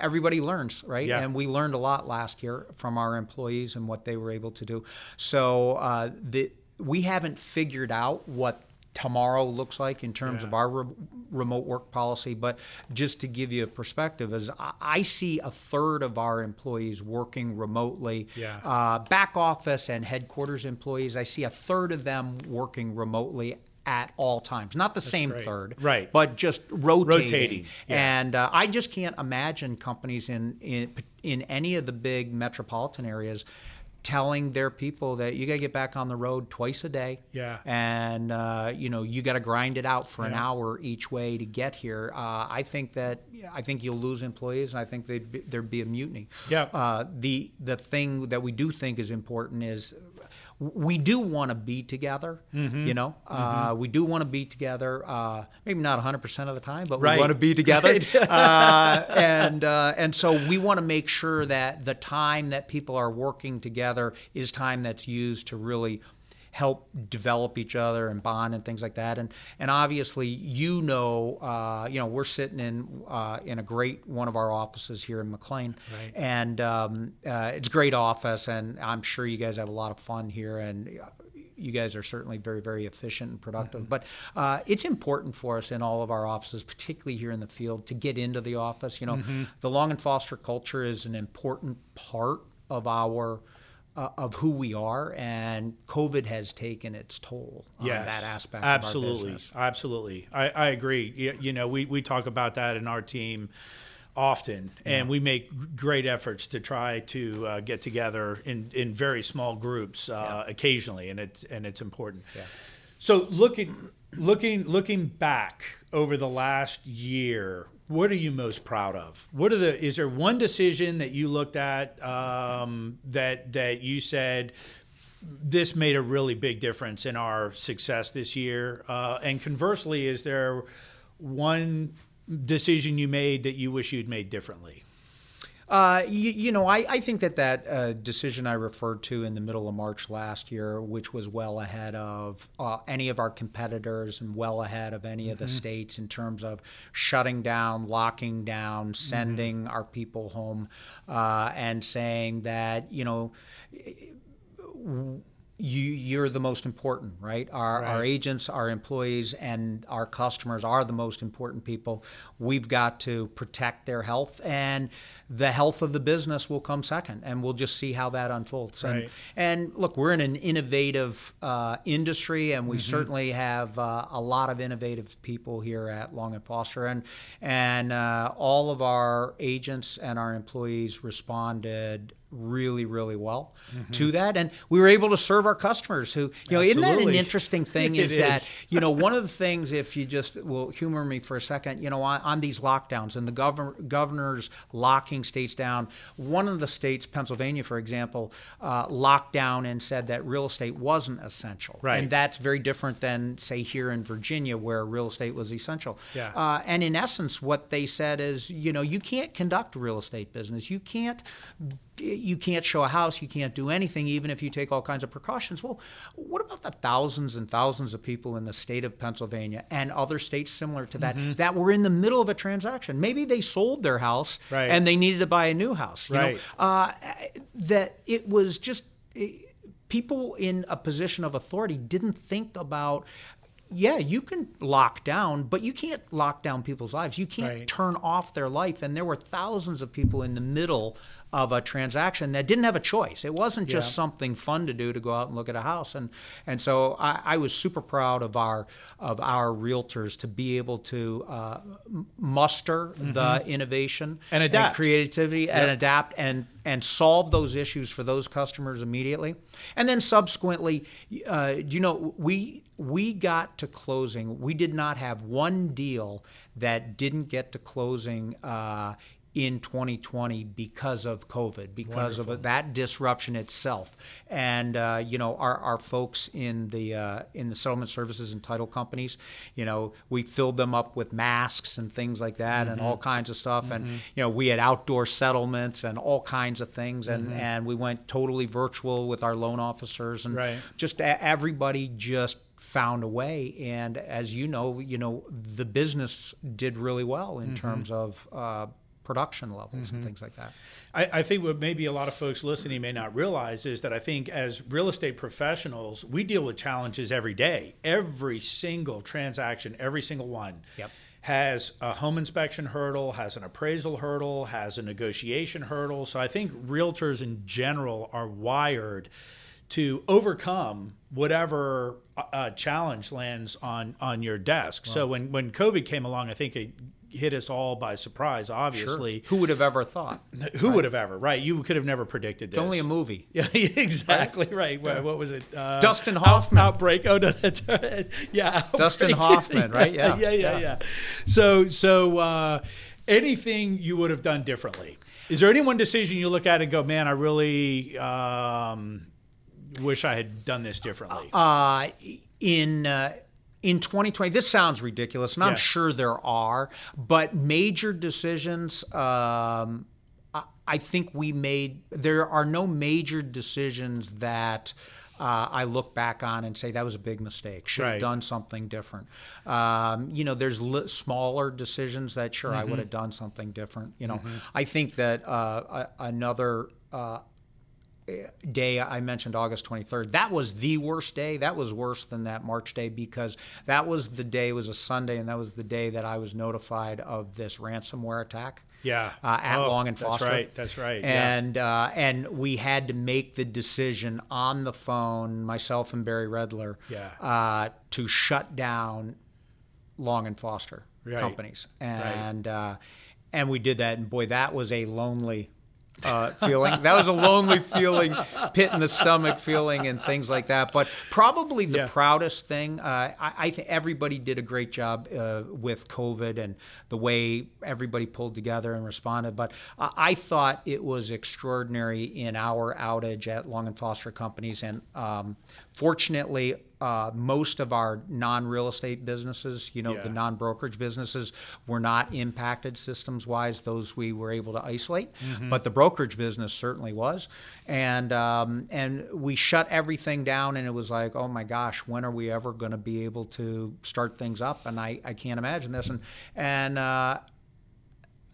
Everybody learns, right? Yeah. And we learned a lot last year from our employees and what they were able to do. So uh, the we haven't figured out what tomorrow looks like in terms yeah. of our re- remote work policy. But just to give you a perspective, is I, I see a third of our employees working remotely. Yeah. Uh, back office and headquarters employees, I see a third of them working remotely at all times. Not the That's same great. third, right? But just rotating. Rotating. Yeah. And uh, I just can't imagine companies in, in in any of the big metropolitan areas telling their people that you got to get back on the road twice a day. Yeah. And uh, you know you got to grind it out for yeah. an hour each way to get here. Uh, I think that I think you'll lose employees, and I think be, there'd be a mutiny. Yeah. Uh, the the thing that we do think is important is we do want to be together. Mm-hmm. You know, uh, mm-hmm. we do want to be together. Uh, maybe not 100 percent of the time, but right. we want to be together. uh, and uh, and so we want to make sure that the time that people are working together is time that's used to really help develop each other and bond and things like that. And and obviously, you know, uh, you know, we're sitting in uh, in a great one of our offices here in McLean, right. and um, uh, it's a great office, and I'm sure you guys have a lot of fun here and. You guys are certainly very, very efficient and productive. Mm-hmm. But uh, it's important for us in all of our offices, particularly here in the field, to get into the office. You know, mm-hmm. the Long and Foster culture is an important part of our uh, of who we are, and COVID has taken its toll on yes, that aspect. Absolutely, absolutely. I, I agree. You, you, know, we we talk about that in our team often, and yeah. we make great efforts to try to uh, get together in in very small groups uh, yeah. occasionally, and it's and it's important. Yeah. So looking looking looking back over the last year what are you most proud of? What are the? Is there one decision that you looked at um, that that you said this made a really big difference in our success this year? Uh, and conversely, is there one decision you made that you wish you'd made differently? Uh, you, you, know, I, I, think that that uh, decision I referred to in the middle of March last year, which was well ahead of uh, any of our competitors and well ahead of any mm-hmm. of the mm-hmm. states in terms of shutting down, locking down, sending mm-hmm. our people home, uh, and saying that, you know, you you're the most important, right? Our right. our agents, our employees, and our customers are the most important people. We've got to protect their health, and the health of the business will come second, and we'll just see how that unfolds. Right. And, and look, we're in an innovative uh, industry, and we mm-hmm. certainly have uh, a lot of innovative people here at Long and Foster, and and uh, all of our agents and our employees responded really, really well mm-hmm. to that. And we were able to serve our customers who, you know, Absolutely. isn't that an interesting thing is, is that, you know, one of the things, if you just will humor me for a second, you know, on, on these lockdowns and the governor, governors locking states down, one of the states, Pennsylvania, for example, uh, locked down and said that real estate wasn't essential. Right. And that's very different than, say, here in Virginia where real estate was essential. Yeah. Uh, and in essence, what they said is, you know, you can't conduct real estate business. You can't you can't show a house, you can't do anything, even if you take all kinds of precautions. Well, what about the thousands and thousands of people in the state of Pennsylvania and other states similar to that mm-hmm. that were in the middle of a transaction? Maybe they sold their house right. and they needed to buy a new house. You right. Know, uh, that it was just. It, people in a position of authority didn't think about yeah, you can lock down, but you can't lock down people's lives. You can't right. turn off their life. And there were thousands of people in the middle of a transaction that didn't have a choice. It wasn't just yeah. something fun to do to go out and look at a house. And and so I, I was super proud of our of our realtors to be able to uh, muster mm-hmm. the innovation and adapt, and creativity, yep. and adapt and and solve those issues for those customers immediately. And then subsequently, uh, you know, we we got to closing. We did not have one deal that didn't get to closing uh, in 2020 because of COVID, because Wonderful. of that disruption itself. And uh, you know, our, our folks in the uh, in the settlement services and title companies, you know, we filled them up with masks and things like that, mm-hmm. and all kinds of stuff. Mm-hmm. And you know, we had outdoor settlements and all kinds of things, and mm-hmm. and we went totally virtual with our loan officers, and right. just everybody just found a way. And as you know, you know, the business did really well in mm-hmm. terms of. Uh, production levels and things like that. I, I think what maybe a lot of folks listening may not realize is that I think as real estate professionals, we deal with challenges every day. Every single transaction, every single one. Yep. Has a home inspection hurdle, has an appraisal hurdle, has a negotiation hurdle. So I think realtors in general are wired to overcome whatever uh, challenge lands on on your desk. So when when COVID came along, I think it hit us all by surprise. Obviously, Who would have ever thought? who would have ever? Right, you could have never predicted this. It's only a movie. Yeah, exactly right. What, what was it? Uh, Dustin Out- Hoffman. outbreak. Oh no, that's right. Yeah, Dustin Hoffman, right? Yeah, yeah, yeah, yeah. yeah. So, so uh, anything you would have done differently? Is there any one decision you look at and go, man, I really um, wish I had done this differently? Uh, in uh, in 2020, this sounds ridiculous, and Yeah. I'm sure there are, but major decisions. Um, I, I think we made. There are no major decisions that. Uh, I look back on and say that was a big mistake. Should Right. have done something different. Um, you know, there's li- smaller decisions that sure I would have done something different. You know, I think that uh, a- another uh, day I mentioned August 23rd. That was the worst day. That was worse than that March day because that was the day it was a Sunday and that was the day that I was notified of this ransomware attack. Yeah. Uh, at Oh, Long and Foster that's right, that's right, yeah. And uh, and we had to make the decision on the phone, myself and Barry Redler, Yeah. uh, to shut down Long and Foster Right. companies, and uh, and we did that, and boy, that was a lonely uh, feeling. That was a lonely feeling, pit in the stomach feeling, and things like that. But probably the Yeah. proudest thing, uh, I, I think everybody did a great job uh, with COVID and the way everybody pulled together and responded. But I, I thought it was extraordinary in our outage at Long and Foster Companies, and um, fortunately. Uh, most of our non-real estate businesses, you know, Yeah. the non-brokerage businesses, were not impacted systems-wise. Those we were able to isolate, but the brokerage business certainly was, and um, and we shut everything down. And it was like, oh my gosh, when are we ever going to be able to start things up? And I, I can't imagine this. And and uh,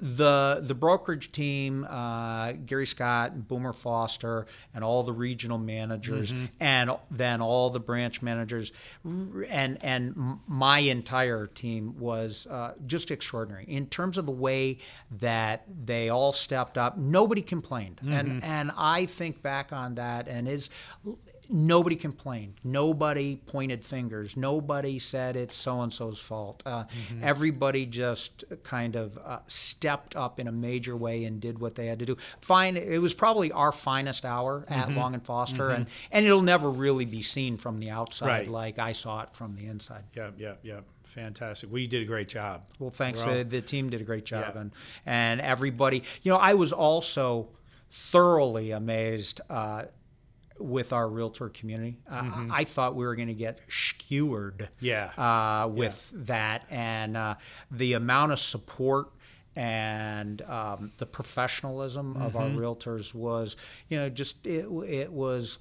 the the brokerage team, uh, Gary Scott and Boomer Foster, and all the regional managers, and then all the branch managers, and and my entire team was uh, just extraordinary. In terms of the way that they all stepped up. Nobody complained, and and I think back on that, and it's nobody complained. Nobody pointed fingers. Nobody said it's so and so's fault. Uh, Everybody just kind of uh, stepped up in a major way and did what they had to do. Fine. It was probably our finest hour at Long and Foster, and and it'll never really be seen from the outside Right. like I saw it from the inside. yeah, yeah, yeah. Fantastic. Well, you did a great job. Well, thanks. All- Uh, the team did a great job, Yeah. and and everybody. You know, I was also thoroughly amazed uh, with our realtor community. Uh, I thought we were going to get skewered. Mm-hmm. Yeah. Uh, with that, and uh, the amount of support and um, the professionalism of our Mm-hmm. realtors was, you know, just it, it was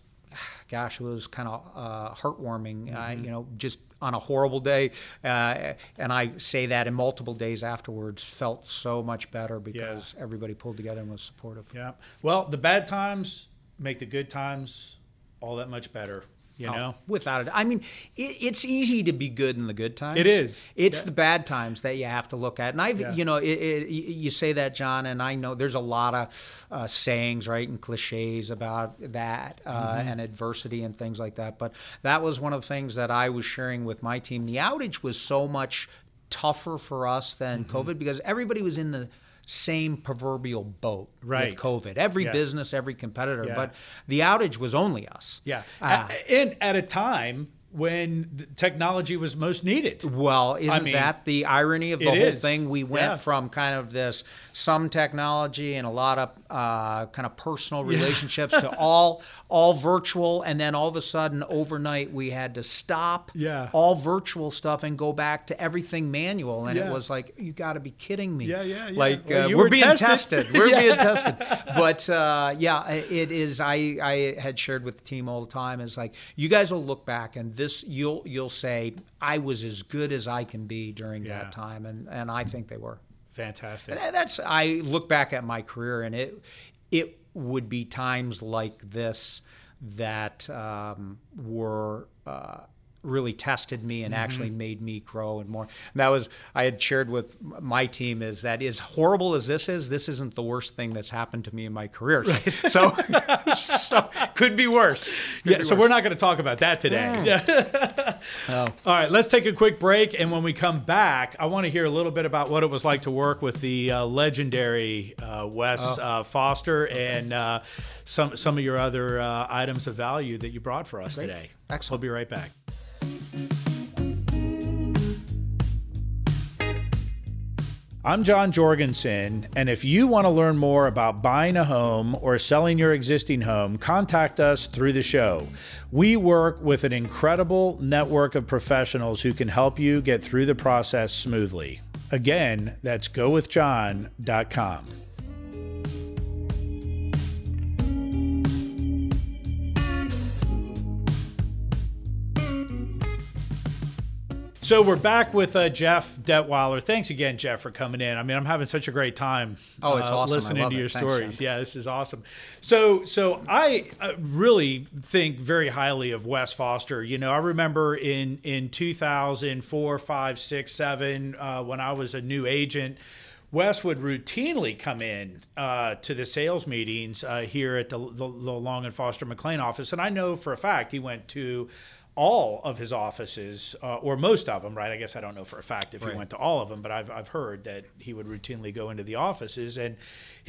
gosh, it was kind of uh, heartwarming. Uh, Mm-hmm. you know, just on a horrible day, uh, and I say that in multiple days afterwards, felt so much better because everybody pulled together and was supportive. Yeah. Well, the bad times make the good times all that much better. You know. Without it, I mean, it, it's easy to be good in the good times. It is. It's Yeah. the bad times that you have to look at. And I've, Yeah. you know, it, it, you say that, John, and I know there's a lot of uh, sayings, right, and cliches about that uh, Mm-hmm. and adversity and things like that. But that was one of the things that I was sharing with my team. The outage was so much tougher for us than Mm-hmm. COVID because everybody was in the same proverbial boat Right. with COVID. Every Yeah. business, every competitor, Yeah. but the outage was only us. Yeah. Uh, and at a time when the technology was most needed. Well, isn't mean, that the irony of the whole is. thing? We went Yeah. from kind of this some technology and a lot of uh, kind of personal relationships to all all virtual, and then all of a sudden overnight we had to stop Yeah. all virtual stuff and go back to everything manual, and Yeah. it was like you got to be kidding me. Yeah, yeah, yeah. Like Well, uh, we're being tested. tested. We're Yeah. being tested. But uh, yeah, it is. I I had shared with the team all the time. Is like you guys will look back and this you'll you'll say I was as good as I can be during Yeah. that time, and and I think they were. Fantastic. That's I look back at my career and it it would be times like this that um, were. Uh, really tested me and actually made me grow and more. And that was I had shared with my team is that as horrible as this is, this isn't the worst thing that's happened to me in my career. Right. So, so could be worse. Could yeah, be so worse. we're not going to talk about that today. Yeah. oh. All right, let's take a quick break, and when we come back, I want to hear a little bit about what it was like to work with the uh, legendary uh, Wes uh, Foster and uh, some some of your other uh, items of value that you brought for us today. Excellent. We'll be right back. I'm John Jorgensen, and if you want to learn more about buying a home or selling your existing home, contact us through the show. We work with an incredible network of professionals who can help you get through the process smoothly. Again, that's gowithjohn.com. So we're back with uh, Jeff Detwiler. Thanks again, Jeff, for coming in. I mean, I'm having such a great time. Oh, it's uh, awesome. Listening to your stories. Yeah, this is awesome. So, so I uh, really think very highly of Wes Foster. You know, I remember in in 2004, five, six, seven, uh, when I was a new agent. Wes would routinely come in uh, to the sales meetings uh, here at the, the, the Long and Foster McLean office, and I know for a fact he went to all of his offices, uh, or most of them, right? I guess I don't know for a fact if Right. he went to all of them, but I've, I've heard that he would routinely go into the offices. And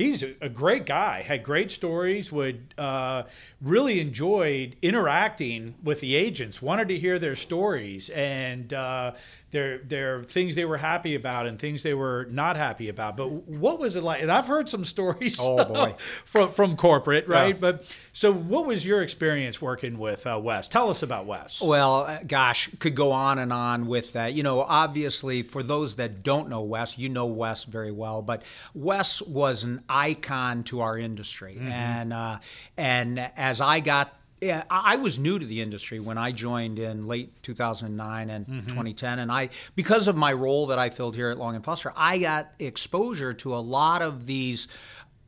he's a, great guy, had great stories, would uh, really enjoyed interacting with the agents, wanted to hear their stories and uh, their, their things they were happy about and things they were not happy about. But what was it like? And I've heard some stories Oh, boy. from, from corporate, right? Yeah. But so what was your experience working with uh, Wes? Tell us about Wes. Well, uh, gosh, could go on and on with that. You know, obviously, for those that don't know Wes, you know Wes very well, but Wes was an icon to our industry, mm-hmm. and uh, and as I got. Yeah, I was new to the industry when I joined in late 2009 and mm-hmm. 2010, and I, because of my role that I filled here at Long and Foster, I got exposure to a lot of these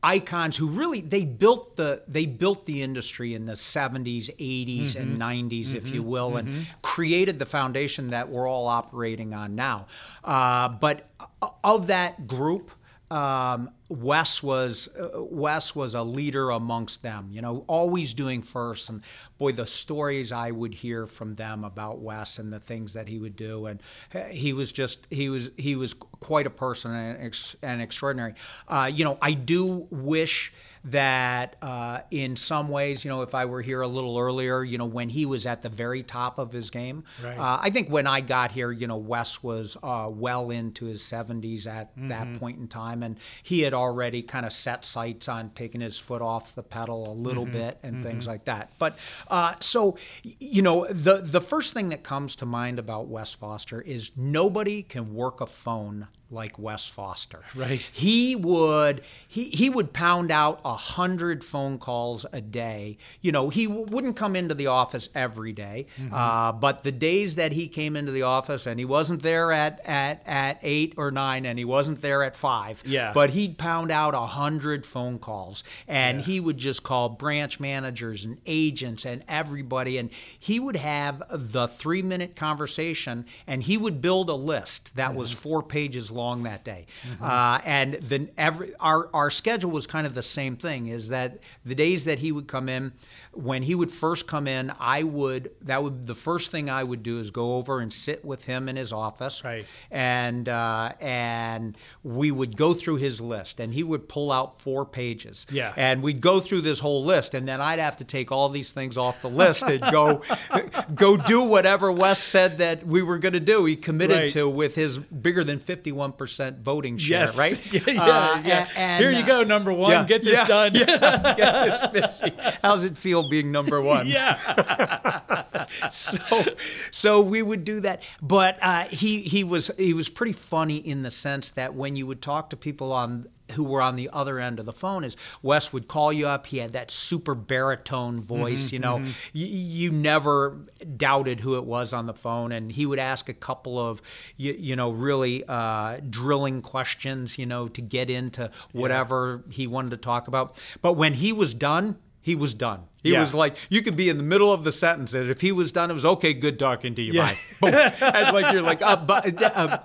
icons who really they built the they built the industry in the 70s 80s and mm-hmm. 90s if you will and created the foundation that we're all operating on now. Uh, but uh, of that group um, Wes was uh, Wes was a leader amongst them, you know, always doing first. And boy, the stories I would hear from them about Wes and the things that he would do, and uh, he was just he was he was quite a person and, and extraordinary. Uh, you know, I do wish that uh, in some ways, you know, if I were here a little earlier, you know, when he was at the very top of his game, Right. uh, I think when I got here, you know, Wes was uh, well into his 70s at Mm-hmm. that point in time, and he had already kind of set sights on taking his foot off the pedal a little Mm-hmm. bit and things like that. But uh, so, you know, the the first thing that comes to mind about Wes Foster is nobody can work a phone like Wes Foster. Right. He would he he would pound out a hundred phone calls a day. You know, he w- wouldn't come into the office every day, Mm-hmm. uh, but the days that he came into the office and he wasn't there at at at eight or nine and he wasn't there at five. Yeah. But he'd pound out a hundred phone calls and he would just call branch managers and agents and everybody and he would have the three minute conversation and he would build a list that was four pages long that day. Uh, and then every our our schedule was kind of the same thing. Is that the days that he would come in, when he would first come in, I would that would the first thing I would do is go over and sit with him in his office, Right. and uh, and we would go through his list, and he would pull out four pages, Yeah. and we'd go through this whole list, and then I'd have to take all these things off the list and go go do whatever Wes said that we were going to do. He committed Right. to with his bigger than fifty one percent voting share, Yes. right? Yeah, yeah, Uh, yeah. and, Here you uh, go, number one. yeah, Get this yeah, done. yeah, get this busy. How's it feel being number one? yeah. so so we would do that but uh, he he was he was pretty funny in the sense that when you would talk to people on who were on the other end of the phone is Wes would call you up. He had that super baritone voice, Mm-hmm, you know, y- you never doubted who it was on the phone. And he would ask a couple of, you, you know, really uh, drilling questions, you know, to get into whatever he wanted to talk about. But when he was done, he was done. He Yeah. was like, you could be in the middle of the sentence, and if he was done, it was okay, good talking to you, Yeah. bye. And like you're like, uh, but, uh,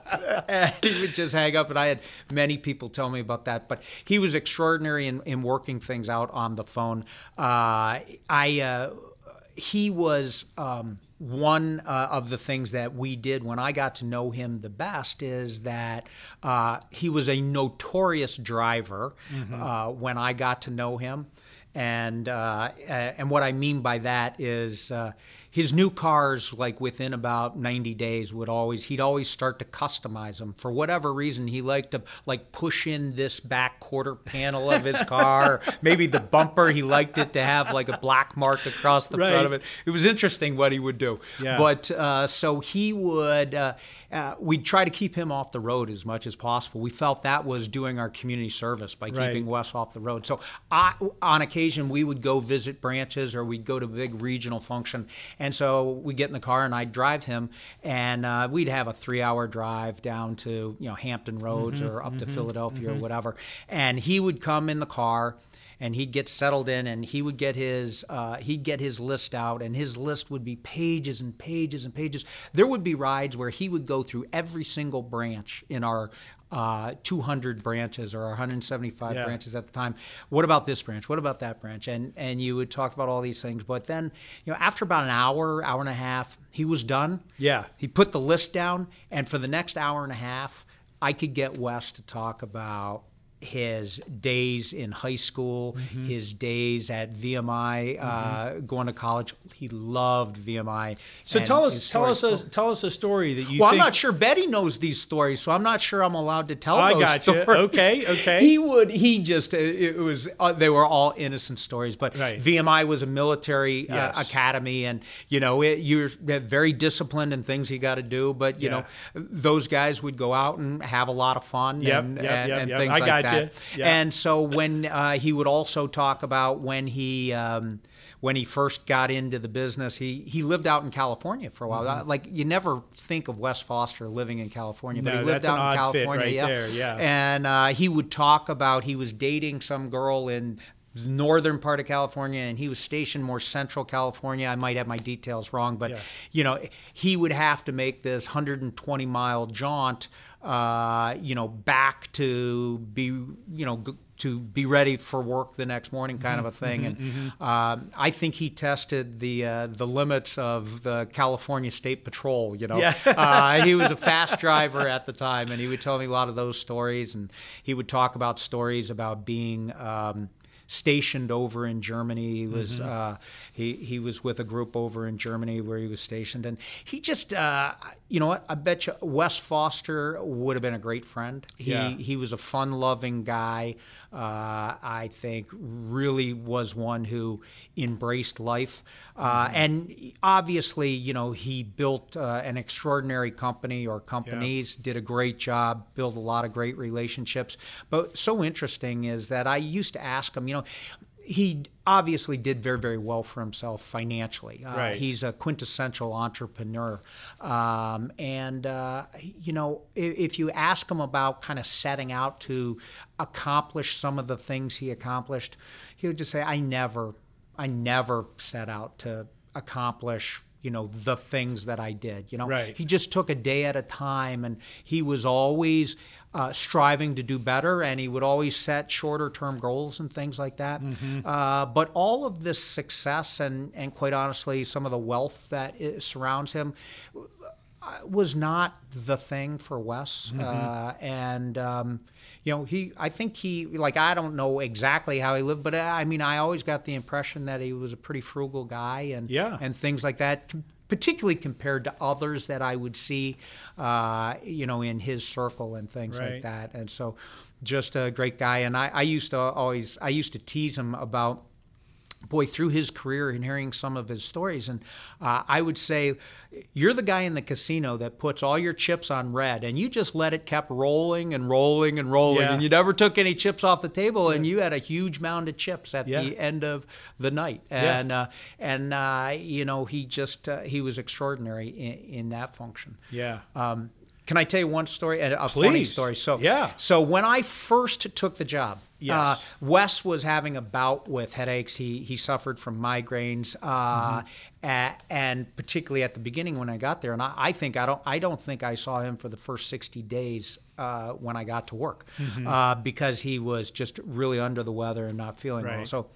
and he would just hang up. And I had many people tell me about that. But he was extraordinary in, in working things out on the phone. Uh, I uh, he was. Um, one uh, of the things that we did when I got to know him the best is that uh, he was a notorious driver uh, when I got to know him. And uh, and what I mean by that is uh, his new cars, like within about 90 days, would always he'd always start to customize them for whatever reason. He liked to like push in this back quarter panel of his car, maybe the bumper. He liked it to have like a black mark across the Right. front of it. It was interesting what he would do. Yeah. But uh, so he would. Uh, uh, we'd try to keep him off the road as much as possible. We felt that was doing our community service by Right. keeping Wes off the road. So I, on occasion, we would go visit branches or we'd go to a big regional function. And so we'd get in the car and I'd drive him and uh, we'd have a three hour drive down to, you know, Hampton Roads mm-hmm. or up to mm-hmm. Philadelphia or mm-hmm. whatever. And he would come in the car and he'd get settled in and he would get his uh, he'd get his list out and his list would be pages and pages and pages. There would be rides where he would go through every single branch in our uh, 200 branches or our 175 Yeah. branches at the time. What about this branch? What about that branch? And and you would talk about all these things. But then you know after about an hour hour and a half he was done. Yeah. he put the list down, and for the next hour and a half, I could get Wes to talk about his days in high school, Mm-hmm. his days at VMI, uh, going to college. He loved VMI. So and tell us, tell us, a, tell us a story that you. Well, I'm not sure Betty knows these stories, so I'm not sure I'm allowed to tell I those gotcha. stories. Okay, okay. He would. He just. uh, It was. Uh, they were all innocent stories, but Right. VMI was a military uh, Yes. academy, and you know it, you're very disciplined in things you got to do. But you Yeah. know, those guys would go out and have a lot of fun Yep, and, yep, and, yep, and yep. things I like gotcha. That. Yeah. And so when uh, he would also talk about when he. Um, when he first got into the business, he, he lived out in California for a while. Mm-hmm. Like you never think of Wes Foster living in California, but No, he lived out in California. right yeah. there, yeah. And uh, he would talk about he was dating some girl in northern part of California, and he was stationed more central California. I might have my details wrong, but Yeah. you know he would have to make this 120 mile jaunt, uh, you know, back to be you know. G- to be ready for work the next morning, kind of a thing, and um, I think he tested the uh, the limits of the California State Patrol. You know, Yeah. uh, he was a fast driver at the time, and he would tell me a lot of those stories, and he would talk about stories about being. Um, stationed over in Germany. He was uh, he he was with a group over in Germany where he was stationed, and he just uh, you know what I bet you Wes Foster would have been a great friend. He Yeah. he was a fun loving guy. Uh, I think really was one who embraced life, uh, and obviously you know he built uh, an extraordinary company or companies did a great job, built a lot of great relationships. But so interesting is that I used to ask him, you know, he obviously did very, very well for himself financially. Uh, Right. He's a quintessential entrepreneur. Um, and, uh, you know, if, if you ask him about kind of setting out to accomplish some of the things he accomplished, he would just say, I never, I never set out to accomplish you know the things that I did you know? Right. he just took a day at a time and he was always uh, striving to do better and he would always set shorter term goals and things like that. Uh, but all of this success and and quite honestly some of the wealth that surrounds him uh, was not the thing for Wes, uh, and um, you know he. I think he like I don't know exactly how he lived, but uh, I mean I always got the impression that he was a pretty frugal guy and Yeah. and things like that. Particularly compared to others that I would see, uh, you know, in his circle and things Right. like that. And so, just a great guy. And I, I used to always, I used to tease him about boy, through his career and hearing some of his stories, and uh, I would say, you're the guy in the casino that puts all your chips on red, and you just let it kept rolling and rolling and rolling, Yeah. and you never took any chips off the table, and you had a huge mound of chips at Yeah. the end of the night, Yeah. and uh, and uh, you know he just uh, he was extraordinary in, in that function. Yeah. Um, can I tell you one story? A a funny story. So Yeah. So when I first took the job, Yes. uh, Wes was having a bout with headaches. He he suffered from migraines, uh, Mm-hmm. a- and particularly at the beginning when I got there. And I, I think I don't I don't think I saw him for the first sixty days uh, when I got to work Mm-hmm. uh, because he was just really under the weather and not feeling well. So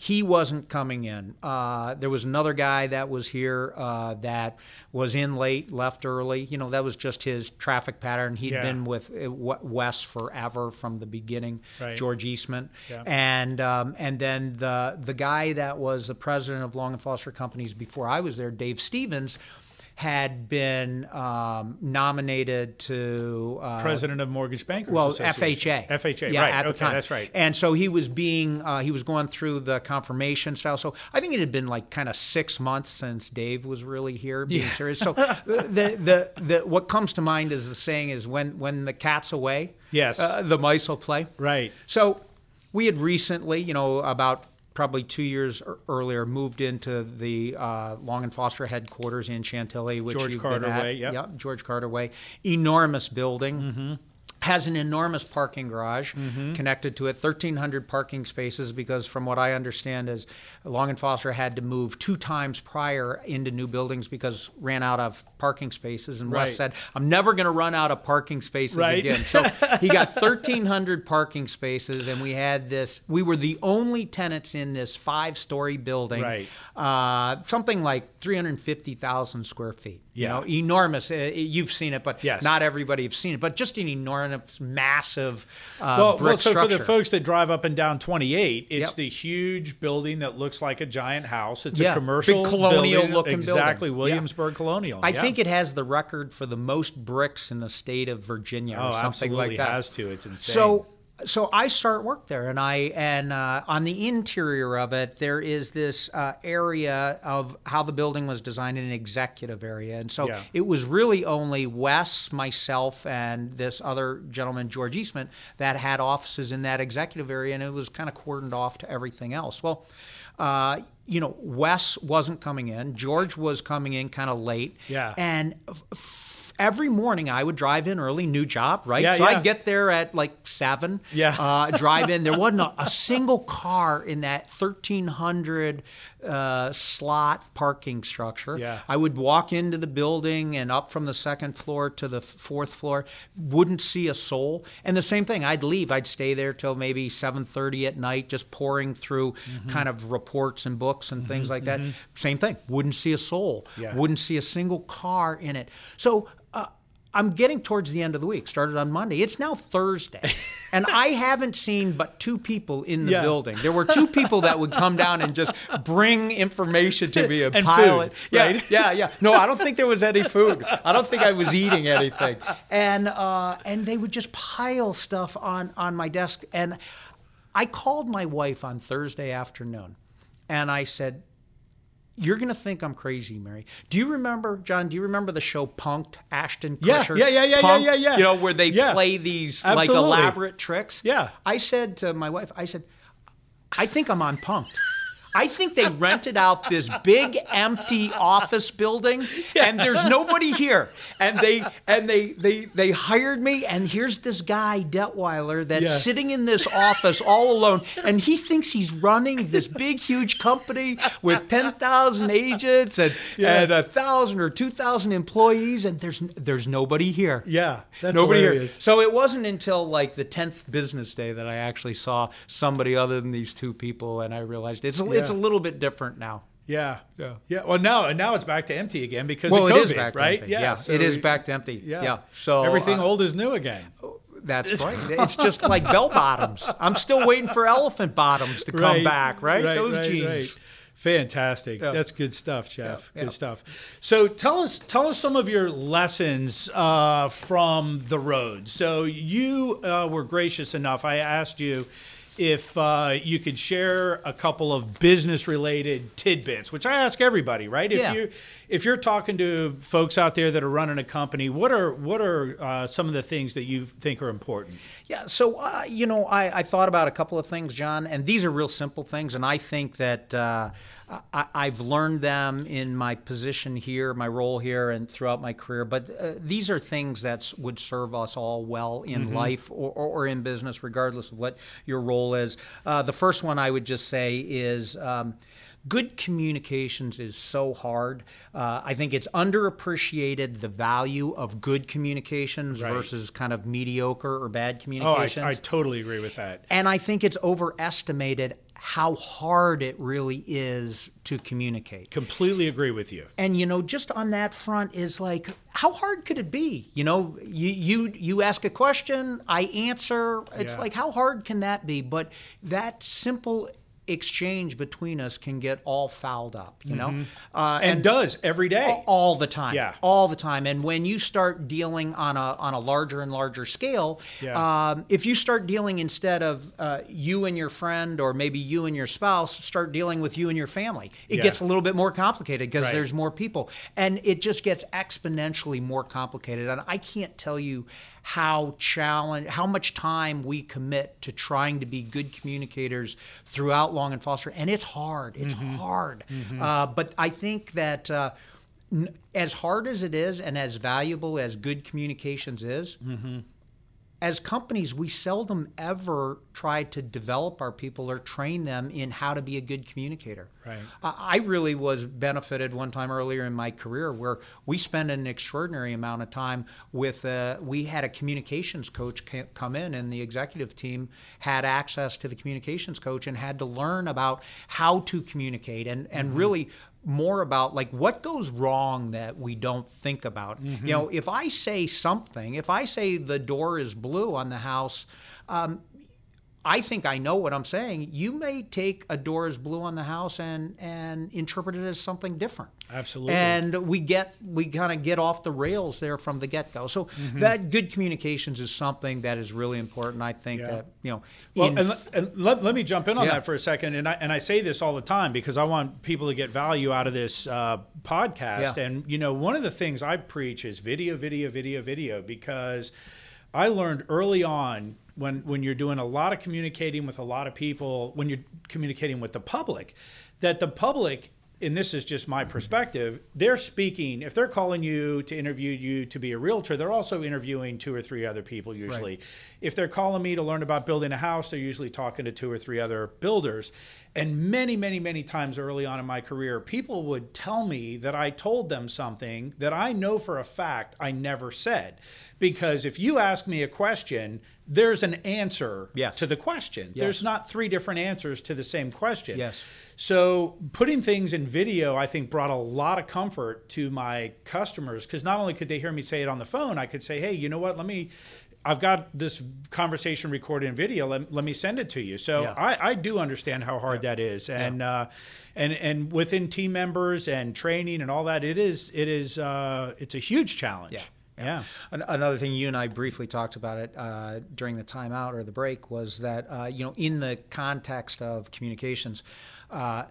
he wasn't coming in. Uh, there was another guy that was here uh, that was in late, left early. You know, that was just his traffic pattern. he had Yeah. been with uh, W- Wes forever from the beginning, Right. George Eastman, Yeah. and um, and then the the guy that was the president of Long and Foster Companies before I was there, Dave Stevens. Had been um, nominated to uh, President of Mortgage Bankers well, FHA. FHA, yeah, right. At okay, the time. that's right. And so he was being, uh, he was going through the confirmation style. So I think it had been like kind of six months since Dave was really here being serious. So the, the, the, what comes to mind is the saying is when, when the cat's away, Yes. uh, the mice will play. Right. So we had recently, you know, about probably two years earlier, moved into the uh, Long and Foster headquarters in Chantilly, which George Carter. Way, yep. Yep, George Carter Way. Enormous building. Mm-hmm. Has an enormous parking garage connected to it, 1,300 parking spaces. Because from what I understand, is Long and Foster had to move two times prior into new buildings because ran out of parking spaces. And Right. Wes said, "I'm never going to run out of parking spaces Right. again." So he got 1,300 parking spaces, and we had this. We were the only tenants in this five-story building, Right. Uh, something like 350,000 square feet. You know, enormous. Uh, You've seen it, but Yes. not everybody have seen it. But just an enormous, massive uh, Well, brick well, so structure. for the folks that drive up and down 28, it's Yep. the huge building that looks like a giant house. It's Yeah, a commercial big colonial building, looking exactly building. Yeah. Williamsburg Colonial. I yeah. think it has the record for the most bricks in the state of Virginia, Oh, or something like that. has to. It's insane. So, so I start work there, and I and uh, on the interior of it, there is this uh, area of how the building was designed, an executive area, and so Yeah. it was really only Wes, myself, and this other gentleman, George Eastman, that had offices in that executive area, and it was kind of cordoned off to everything else. Well. Uh, you know, Wes wasn't coming in. George was coming in kind of late. Yeah. And f- every morning I would drive in early, new job, right? Yeah, so yeah. I'd get there at like seven. Yeah. Uh, drive in. There wasn't a, a single car in that 1,300 uh, slot parking structure. Yeah. I would walk into the building and up from the second floor to the fourth floor, wouldn't see a soul. And the same thing, I'd leave. I'd stay there till maybe 7:30 at night, just pouring through Mm-hmm. kind of reports and books and things like that. Same thing, wouldn't see a soul. Yeah. Wouldn't see a single car in it. So. Uh, I'm getting towards the end of the week. Started on Monday. It's now Thursday, and I haven't seen but two people in the Yeah. building. There were two people that would come down and just bring information to me and, And pile food, it. Yeah, right? yeah, yeah. No, I don't think there was any food. I don't think I was eating anything. And uh, and they would just pile stuff on on my desk. And I called my wife on Thursday afternoon, and I said, you're going to think I'm crazy, Mary. Do you remember, John? Do you remember the show Punked? Ashton Yeah, Kutcher. yeah, yeah, yeah, yeah, Punked? yeah, yeah. You know where they Yeah. play these like elaborate tricks. Yeah. I said to my wife, I said, I think I'm on Punked. I think they rented out this big empty office building and there's nobody here. And they and they they they hired me and here's this guy Detwiler that's Yeah. sitting in this office all alone and he thinks he's running this big huge company with 10,000 agents and Yeah. and a 1,000 or 2,000 employees and there's there's nobody here. Yeah, that's Nobody hilarious. here. So it wasn't until like the tenth business day that I actually saw somebody other than these two people, and I realized it's a, it's a little bit different now. Yeah, Yeah. yeah. Well, now and now it's back to empty again because Well, of COVID, is back to right? empty. Yeah, so it is we- back to empty. Yeah. Yeah. So everything uh, old is new again. That's right. It's just like bell bottoms. I'm still waiting for elephant bottoms to come back. Right. Those jeans. Fantastic. Yeah. That's good stuff, Jeff. Yeah, Good yeah. stuff. So tell us tell us some of your lessons uh, from the road. So you uh, were gracious enough. I asked you if uh, you could share a couple of business-related tidbits, which I ask everybody, right? If Yeah. you if you're talking to folks out there that are running a company, what are what are uh, some of the things that you think are important? Yeah, so uh, you know, I, I thought about a couple of things, John, and these are real simple things, and I think that uh, I, I've learned them in my position here, my role here, and throughout my career. But uh, these are things that would serve us all well in life or, or, in business, regardless of what your role is. Uh, the first one I would just say is. Um, Good communications is so hard. Uh, I think it's underappreciated the value of good communications Right. versus kind of mediocre or bad Oh, I. I totally agree with that. and I think it's overestimated how hard it really is to communicate. Completely agree with you. And you know, just on that front is like, how hard could it be? You know, you you you ask a question, I answer. It's Yeah. like, how hard can that be? But that simple exchange between us can get all fouled up. You know, uh, And, does every day. all, all the time. Yeah. all the time. And when you start dealing on a on a larger and larger scale, Yeah. um, if you start dealing instead of uh, you and your friend, or maybe you and your spouse, start dealing with you and your family, it Yeah. gets a little bit more complicated because Right. there's more people, and it just gets exponentially more complicated. And I can't tell you how challenge how much time we commit to trying to be good communicators throughout Long and Foster, and it's hard. It's Mm-hmm. hard, uh, but I think that. Uh, n- as hard as it is, and as valuable as good communications is, Mm-hmm. As companies, we seldom ever try to develop our people or train them in how to be a good communicator. Right. I I really was benefited one time earlier in my career where we spent an extraordinary amount of time with. Uh, we had a communications coach come in, and the executive team had access to the communications coach and had to learn about how to communicate and and really more about like what goes wrong that we don't think about. You know, if I say something, if I say the door is blue on the house, um, I think I know what I'm saying. You may take a door is blue on the house and and interpret it as something different. Absolutely. And we get we kind of get off the rails there from the get go. So Mm-hmm. that good communications is something that is really important. I think Yeah. that you know. Well, in- and, le- and let, let me jump in on Yeah. that for a second. And I, and I say this all the time because I want people to get value out of this uh, podcast. Yeah. And, you know, one of the things I preach is video, video, video, video, because I learned early on when, when you're doing a lot of communicating with a lot of people, when you're communicating with the public, that the public and this is just my perspective, they're speaking, if they're calling you to interview you to be a realtor, they're also interviewing two or three other people usually. If they're calling me to learn about building a house, they're usually talking to two or three other builders. And many, many, many times early on in my career, people would tell me that I told them something that I know for a fact I never said. Because if you ask me a question, there's an answer Yes. to the question. There's not three different answers to the same question. Yes. So putting things in video, I think, brought a lot of comfort to my customers because not only could they hear me say it on the phone, I could say, "Hey, you know what? Let me." I've got this conversation recorded in video. Let, let me send it to you. So Yeah. I, I do understand how hard that is, and uh, and and within team members and training and all that, it is it is uh, it's a huge challenge. Yeah. Yeah. An- Another thing you and I briefly talked about it uh, during the timeout or the break was that uh, you know in the context of communications, uh,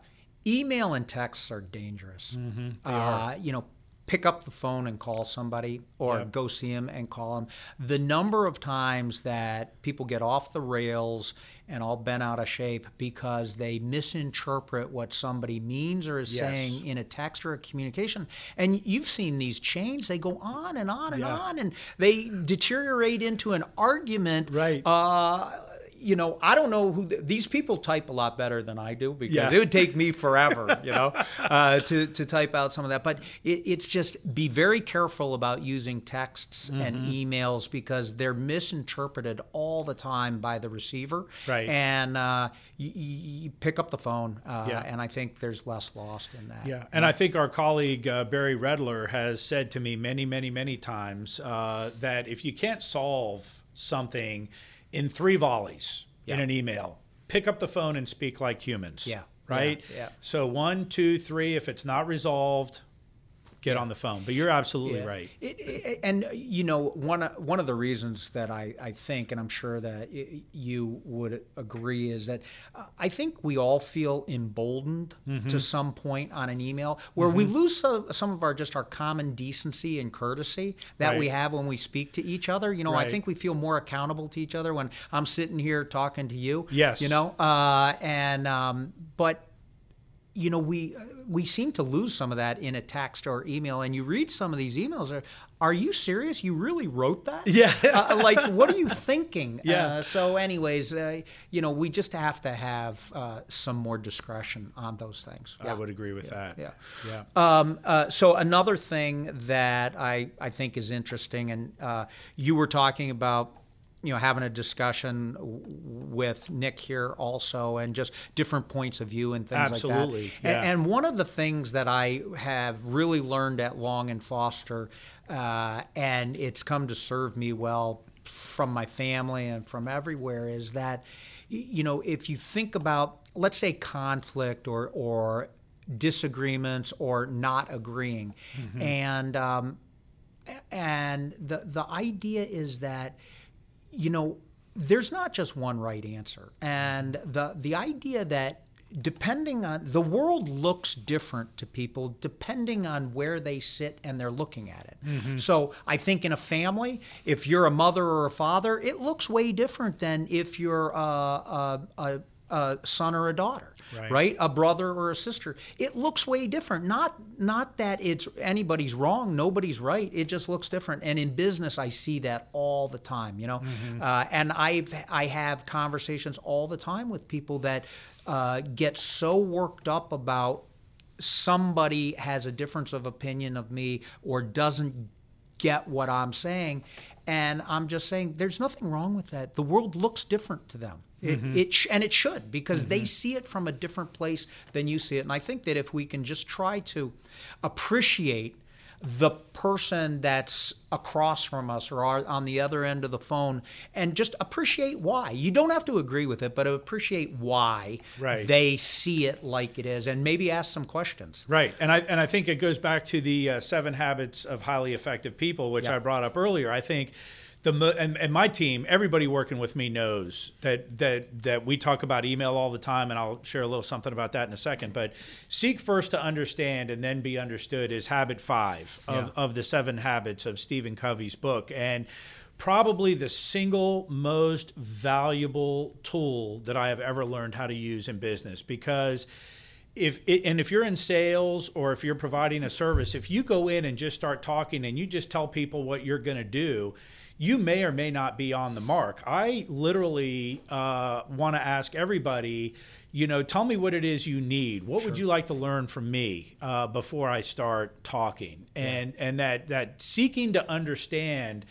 email and texts are dangerous. uh, You know. Pick up the phone and call somebody, or go see them and call them. The number of times that people get off the rails and all bent out of shape because they misinterpret what somebody means or is Yes. saying in a text or a communication. And you've seen these chains, they go on and on and Yeah. on, and they deteriorate into an argument. Right. Uh, you know, I don't know who these people type a lot better than I do because Yeah. it would take me forever, you know, uh, to, to type out some of that. But it, it's just be very careful about using texts and Mm-hmm. emails because they're misinterpreted all the time by the receiver. Right. And uh, you, you pick up the phone, uh, Yeah. and I think there's less lost in that. Yeah, and I think our colleague uh, Barry Redler has said to me many, many, many times uh, that if you can't solve something in three volleys in an email, pick up the phone and speak like humans. Yeah. Right. Yeah. Yeah. So one, two, three. If it's not resolved, get on the phone. But you're absolutely Yeah. right. It, it, and uh, you know, one one of the reasons that I, I think, and I'm sure that you would agree, is that uh, I think we all feel emboldened Mm-hmm. to some point on an email where we lose some, some of our just our common decency and courtesy that we have when we speak to each other. You know, I think we feel more accountable to each other when I'm sitting here talking to you. Yes. You know, uh, and um, but you know we we seem to lose some of that in a text or email and you read some of these emails are are you serious you really wrote that Yeah. uh, like what are you thinking Yeah. uh, so anyways uh, you know we just have to have uh, some more discretion on those things I would agree with that. yeah. Yeah. um, uh, so another thing that I, I think is interesting, and uh, you were talking about, you know, having a discussion with Nick here also, and just different points of view and things Absolutely, like that. And- yeah. And, one of the things that I have really learned at Long and Foster, uh, and it's come to serve me well from my family and from everywhere, is that, you know, if you think about, let's say, conflict or or disagreements or not agreeing, and um, and the the idea is that you know there's not just one right answer. And the the idea that depending on the world looks different to people depending on where they sit and they're looking at it. Mm-hmm. So i think in a family if you're a mother or a father it looks way different than if you're uh, uh, a, a, a, a son or a daughter Right. right? A brother or a sister. It looks way different. Not not that it's anybody's wrong nobody's right. It just looks different. And in business i see that all the time you know? Uh, and i've i have conversations all the time with people that uh, get so worked up about somebody has a difference of opinion of me or doesn't get what I'm saying. And I'm just saying there's nothing wrong with that. The world looks different to them. It, mm-hmm. it sh- and it should because they mm-hmm. see it from a different place than you see it. And I think that if we can just try to appreciate the person that's across from us or are on the other end of the phone and just appreciate why. You don't have to agree with it, but appreciate why Right. they see it like it is and maybe ask some questions. Right, and I and I think it goes back to the uh, seven habits of highly effective people, which Yeah. I brought up earlier. I think the and, and my team, everybody working with me knows that that that we talk about email all the time, and I'll share a little something about that in a second. But seek first to understand and then be understood is habit five of, Yeah. of the seven habits of Stephen Covey's book, and probably the single most valuable tool that I have ever learned how to use in business because if it, and if you're in sales or if you're providing a service, if you go in and just start talking and you just tell people what you're going to do, you may or may not be on the mark. I literally uh, want to ask everybody, you know, tell me what it is you need. What would you like to learn from me uh, before I start talking? And and that that seeking to understand,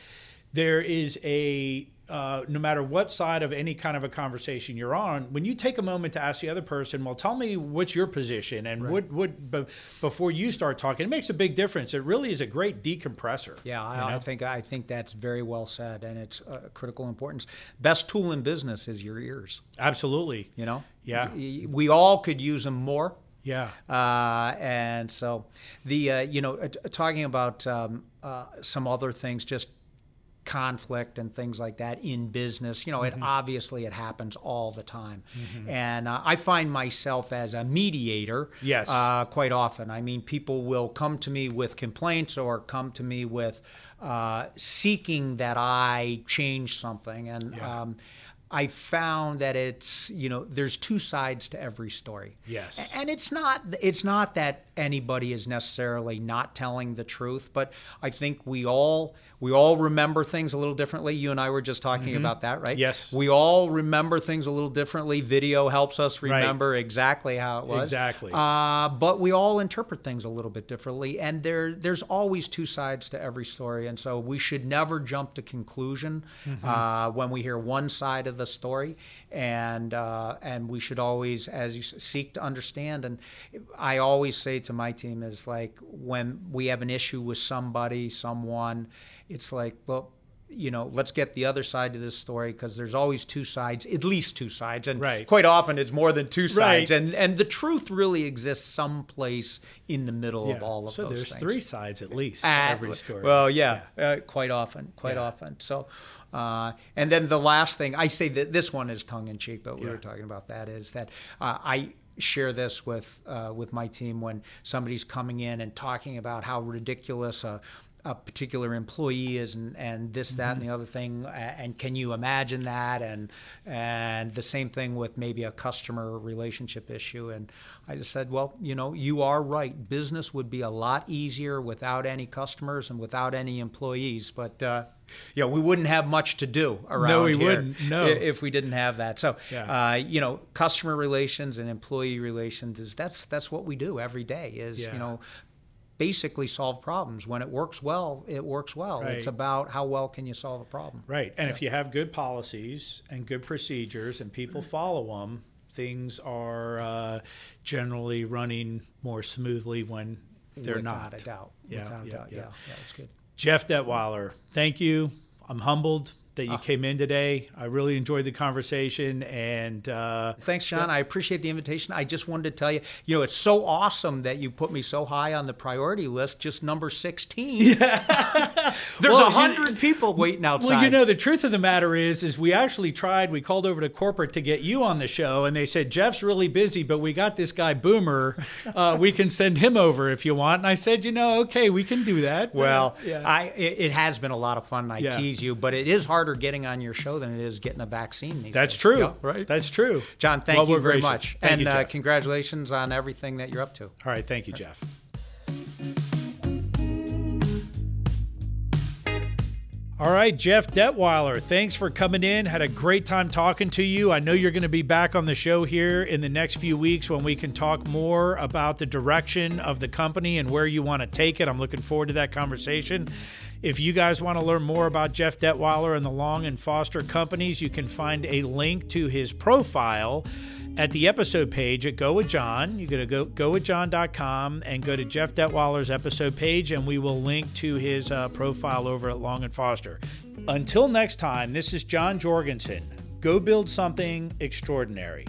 there is a uh, no matter what side of any kind of a conversation you're on, when you take a moment to ask the other person, well, tell me what's your position and what what be, before you start talking, it makes a big difference. It really is a great decompressor. Yeah, I, I think I think that's very well said, and it's uh, critical importance. Best tool in business is your ears. absolutely. You know. Yeah. Y- We all could use them more. Yeah. Uh, and so the uh, you know uh, talking about um, uh, some other things just conflict and things like that in business. You know it obviously it happens all the time. And uh, i find myself as a mediator Yes. uh, quite often. I mean people will come to me with complaints or come to me with uh, seeking that i change something. And um, I found that it's you know there's two sides to every story. Yes. And it's not it's not that anybody is necessarily not telling the truth, but I think we all we all remember things a little differently. You and I were just talking about that, right? Mm-hmm. Yes. We all remember things a little differently. Video helps us remember exactly how it was. Exactly. Uh, but we all interpret things a little bit differently, and there there's always two sides to every story, and so we should never jump to conclusion Mm-hmm. uh, when we hear one side of the story, and uh, and we should always, as you seek to understand. And I always say to my team is like when we have an issue with somebody, someone, it's like well you know, let's get the other side to this story because there's always two sides, at least two sides, and Right. quite often it's more than two sides, Right. and and the truth really exists someplace in the middle of all of so those there's things. three sides at least to Ah, every story. Well, yeah, Uh, quite often, quite Yeah. often. So, uh, and then the last thing I say that this one is tongue in cheek, but we Yeah. were talking about that is that uh, I share this with uh, with my team when somebody's coming in and talking about how ridiculous a a particular employee is and, and this that and the other thing and can you imagine that? And and the same thing with maybe a customer relationship issue. And I just said well you know you are right. Business would be a lot easier without any customers and without any employees. But uh, you know we wouldn't have much to do around we here wouldn't, no. if we didn't have that so Yeah. uh, you know customer relations and employee relations is that's that's what we do every day is Yeah. you know basically solve problems. When it works well, it works well. It's about how well can you solve a problem. Right. And if you have good policies and good procedures and people follow them, things are uh, generally running more smoothly when they're Without not. a doubt. Yeah, Without a yeah, doubt. yeah. Yeah. yeah, it's good. Jeff Detwiler, thank you. I'm humbled that you came in today. I really enjoyed the conversation and uh, Thanks, John. I appreciate the invitation. I just wanted to tell you, you know, it's so awesome that you put me so high on the priority list, just number 16. There's Well, a you- hundred people waiting outside. Well, you know, the truth of the matter is, is we actually tried. We called over to corporate to get you on the show, and they said Jeff's really busy, but we got this guy Boomer. Uh, we can send him over if you want. And I said, you know, okay, we can do that. Well, Uh, yeah. I it, it has been a lot of fun. I Yeah. tease you, but it is harder getting on your show than it is getting a vaccine. That's days. true. Yeah, right. That's true. John, thank Well, you very gracious. much, Thank and you, uh, congratulations on everything that you're up to. All right, thank you, Jeff. All right, Jeff Detwiler, thanks for coming in. Had a great time talking to you. I know you're going to be back on the show here in the next few weeks when we can talk more about the direction of the company and where you want to take it. I'm looking forward to that conversation. If you guys want to learn more about Jeff Detwiler and the Long and Foster companies, you can find a link to his profile at the episode page at Go With John. You go to go gowithjohn.com and go to Jeff Detwiler's episode page, and we will link to his uh, profile over at Long and Foster. Until next time, this is John Jorgensen. Go build something extraordinary.